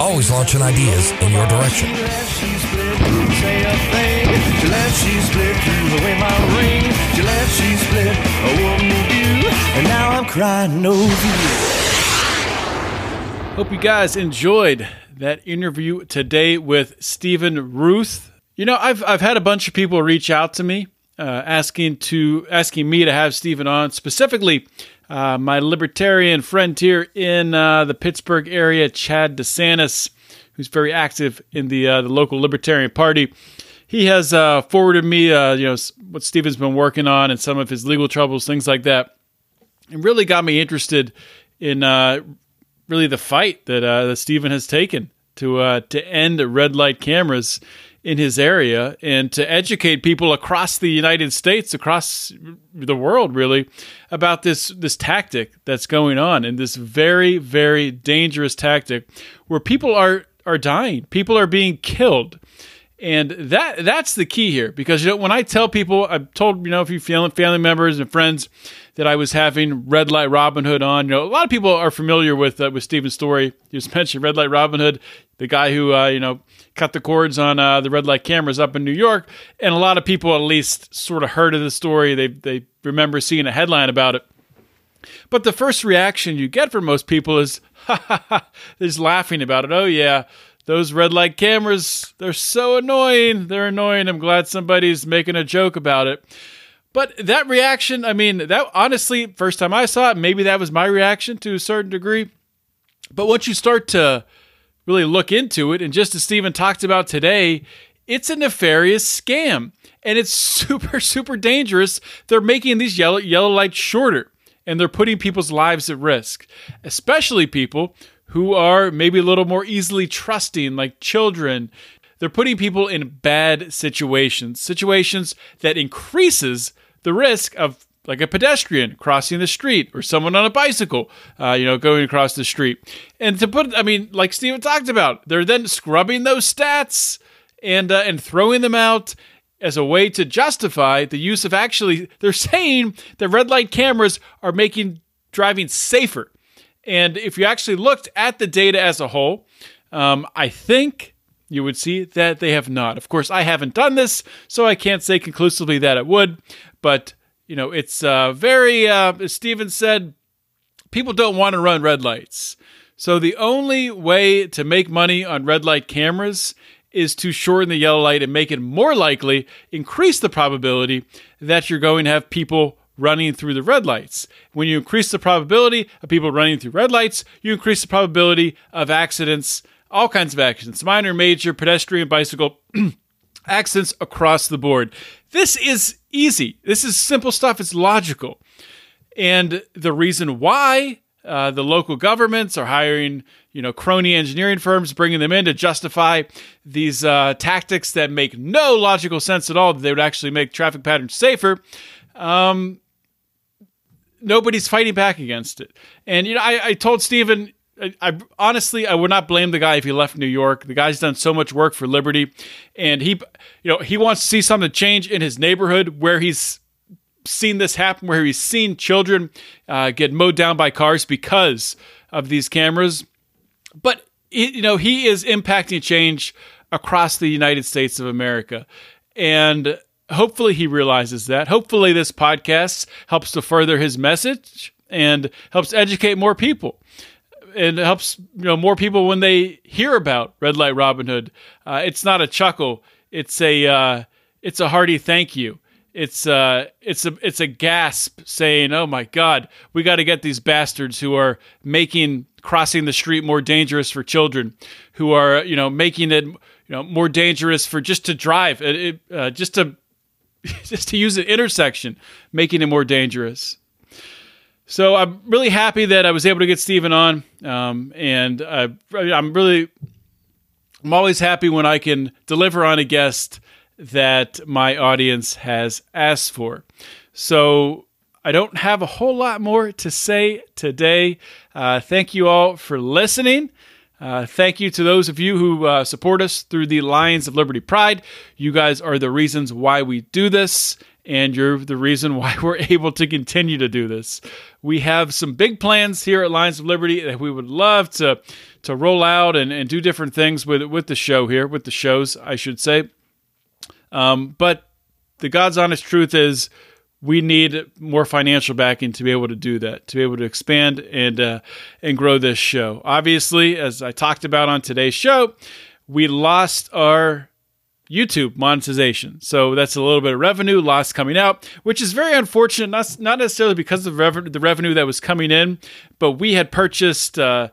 Always launching ideas in your direction. Hope you guys enjoyed that interview today with Stephen Ruth. You know, I've I've had a bunch of people reach out to me uh, asking to asking me to have Stephen on, specifically uh, my libertarian friend here in uh, the Pittsburgh area, Chad DeSantis, who's very active in the uh, the local Libertarian Party. He has uh, forwarded me, uh, you know, what Stephen's been working on and some of his legal troubles, things like that, and really got me interested in really the fight that that Stephen has taken to to end red light cameras in his area and to educate people across the United States, across the world, really, about this this tactic that's going on and this very very dangerous tactic where people are are dying, people are being killed. And that that's the key here because you know when I tell people I've told you know a few family members and friends that I was having Red Light Robin Hood on. You know, a lot of people are familiar with uh, with Stephen's story. He was mentioned Red Light Robin Hood, the guy who uh, you know cut the cords on uh, the red light cameras up in New York, and a lot of people at least sort of heard of the story. They they remember seeing a headline about it. But the first reaction you get from most people is, they're laughing about it. Oh yeah, those red light cameras, they're so annoying. They're annoying. I'm glad somebody's making a joke about it. But that reaction, I mean, that honestly, first time I saw it, maybe that was my reaction to a certain degree. But once you start to really look into it, and just as Stephen talked about today, it's a nefarious scam and it's super, super dangerous. They're making these yellow, yellow lights shorter and they're putting people's lives at risk, especially people who are maybe a little more easily trusting, like children. They're putting people in bad situations, situations that increases the risk of like a pedestrian crossing the street or someone on a bicycle, uh, you know, going across the street. And to put, I mean, like Stephen talked about, they're then scrubbing those stats and uh, and throwing them out as a way to justify the use of actually. They're saying that red light cameras are making driving safer. And if you actually looked at the data as a whole, um, I think you would see that they have not. Of course, I haven't done this, so I can't say conclusively that it would. But you know, it's uh, very, uh, as Stephen said, people don't want to run red lights. So the only way to make money on red light cameras is to shorten the yellow light and make it more likely, increase the probability that you're going to have people running through the red lights. When you increase the probability of people running through red lights, you increase the probability of accidents, all kinds of accidents, minor, major, pedestrian, bicycle. accidents across the board. This is easy. This is simple stuff. It's logical. And the reason why uh, the local governments are hiring, you know, crony engineering firms, bringing them in to justify these uh, tactics that make no logical sense at all. That they would actually make traffic patterns safer. Um, nobody's fighting back against it. And you know, I, I told Stephen I, I, honestly I would not blame the guy if he left New York. The guy's done so much work for Liberty, and he you know he wants to see something change in his neighborhood where he's seen this happen, where he's seen children uh, get mowed down by cars because of these cameras. But you know he is impacting change across the United States of America, and hopefully he realizes that. Hopefully this podcast helps to further his message and helps educate more people. And it helps you know more people when they hear about Red Light Robin Hood. Uh, it's not a chuckle; it's a uh, it's a hearty thank you. It's uh it's a it's a gasp saying, "Oh my God, we got to get these bastards who are making crossing the street more dangerous for children, who are you know making it you know more dangerous for just to drive, it, uh, just to just to use an intersection, making it more dangerous." So I'm really happy that I was able to get Stephen on, um, and uh, I'm really I'm always happy when I can deliver on a guest that my audience has asked for. So I don't have a whole lot more to say today. Uh, thank you all for listening. Uh, thank you to those of you who uh, support us through the Lions of Liberty Pride. You guys are the reasons why we do this, and you're the reason why we're able to continue to do this. We have some big plans here at Lions of Liberty that we would love to to roll out and, and do different things with with the show here, with the shows, I should say. Um, but the God's honest truth is we need more financial backing to be able to do that, to be able to expand and uh, and grow this show. Obviously, as I talked about on today's show, we lost our YouTube monetization. So that's a little bit of revenue loss coming out, which is very unfortunate, not, not necessarily because of the revenue that was coming in, but we had purchased uh,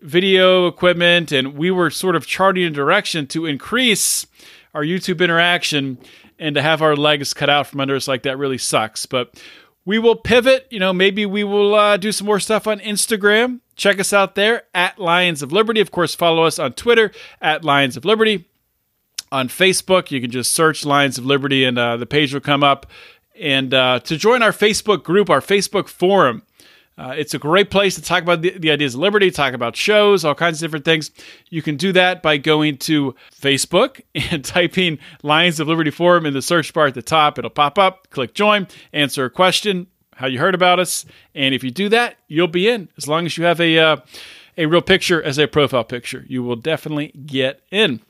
video equipment and we were sort of charting a direction to increase our YouTube interaction and to have our legs cut out from under us like that really sucks. But we will pivot. You know, maybe we will uh, do some more stuff on Instagram. Check us out there at Lions of Liberty. Of course, follow us on Twitter at Lions of Liberty. On Facebook, you can just search Lions of Liberty and uh, the page will come up. And uh, to join our Facebook group, our Facebook forum, uh, it's a great place to talk about the, the, ideas of liberty, talk about shows, all kinds of different things. You can do that by going to Facebook and typing Lions of Liberty Forum in the search bar at the top. It'll pop up. Click join, answer a question, how you heard about us. And if you do that, you'll be in as long as you have a, uh, a real picture as a profile picture. You will definitely get in.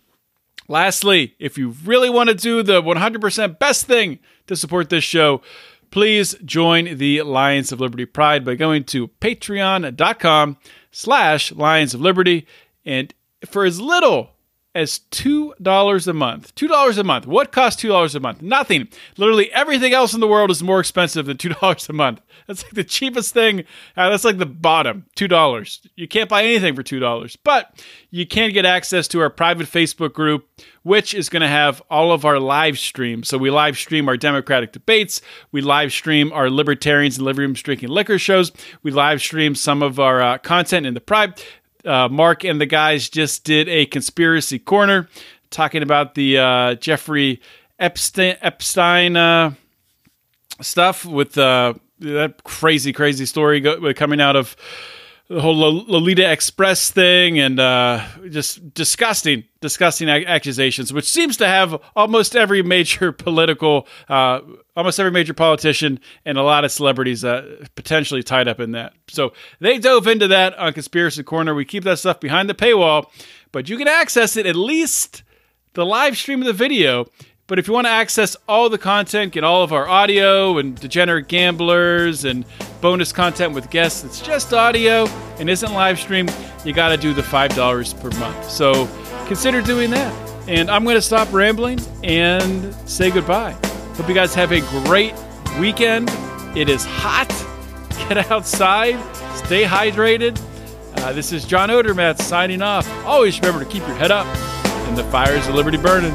Lastly, if you really want to do the 100% best thing to support this show, please join the Lions of Liberty Pride by going to patreon.com slash Lions of Liberty. And for as little as $2 a month. $2 a month. What costs $2 a month? Nothing. Literally everything else in the world is more expensive than $2 a month. That's like the cheapest thing. Uh, that's like the bottom $2. You can't buy anything for $2. But you can get access to our private Facebook group, which is going to have all of our live streams. So we live stream our Democratic debates. We live stream our libertarians and living rooms drinking liquor shows. We live stream some of our uh, content in the private uh, Marc and the guys just did a conspiracy corner talking about the uh, Jeffrey Epstein, Epstein uh, stuff with uh, that crazy, crazy story go- coming out of the whole Lolita Express thing and uh, just disgusting, disgusting accusations, which seems to have almost every major political, uh, almost every major politician and a lot of celebrities uh, potentially tied up in that. So they dove into that on Conspiracy Corner. We keep that stuff behind the paywall, but you can access it at least the live stream of the video but if you want to access all the content, get all of our audio and degenerate gamblers and bonus content with guests, it's just audio and isn't live stream, you got to do the $5 per month. So consider doing that. And I'm going to stop rambling and say goodbye. Hope you guys have a great weekend. It is hot. Get outside, stay hydrated. Uh, this is John Odermatt signing off. Always remember to keep your head up and the fires of liberty burning.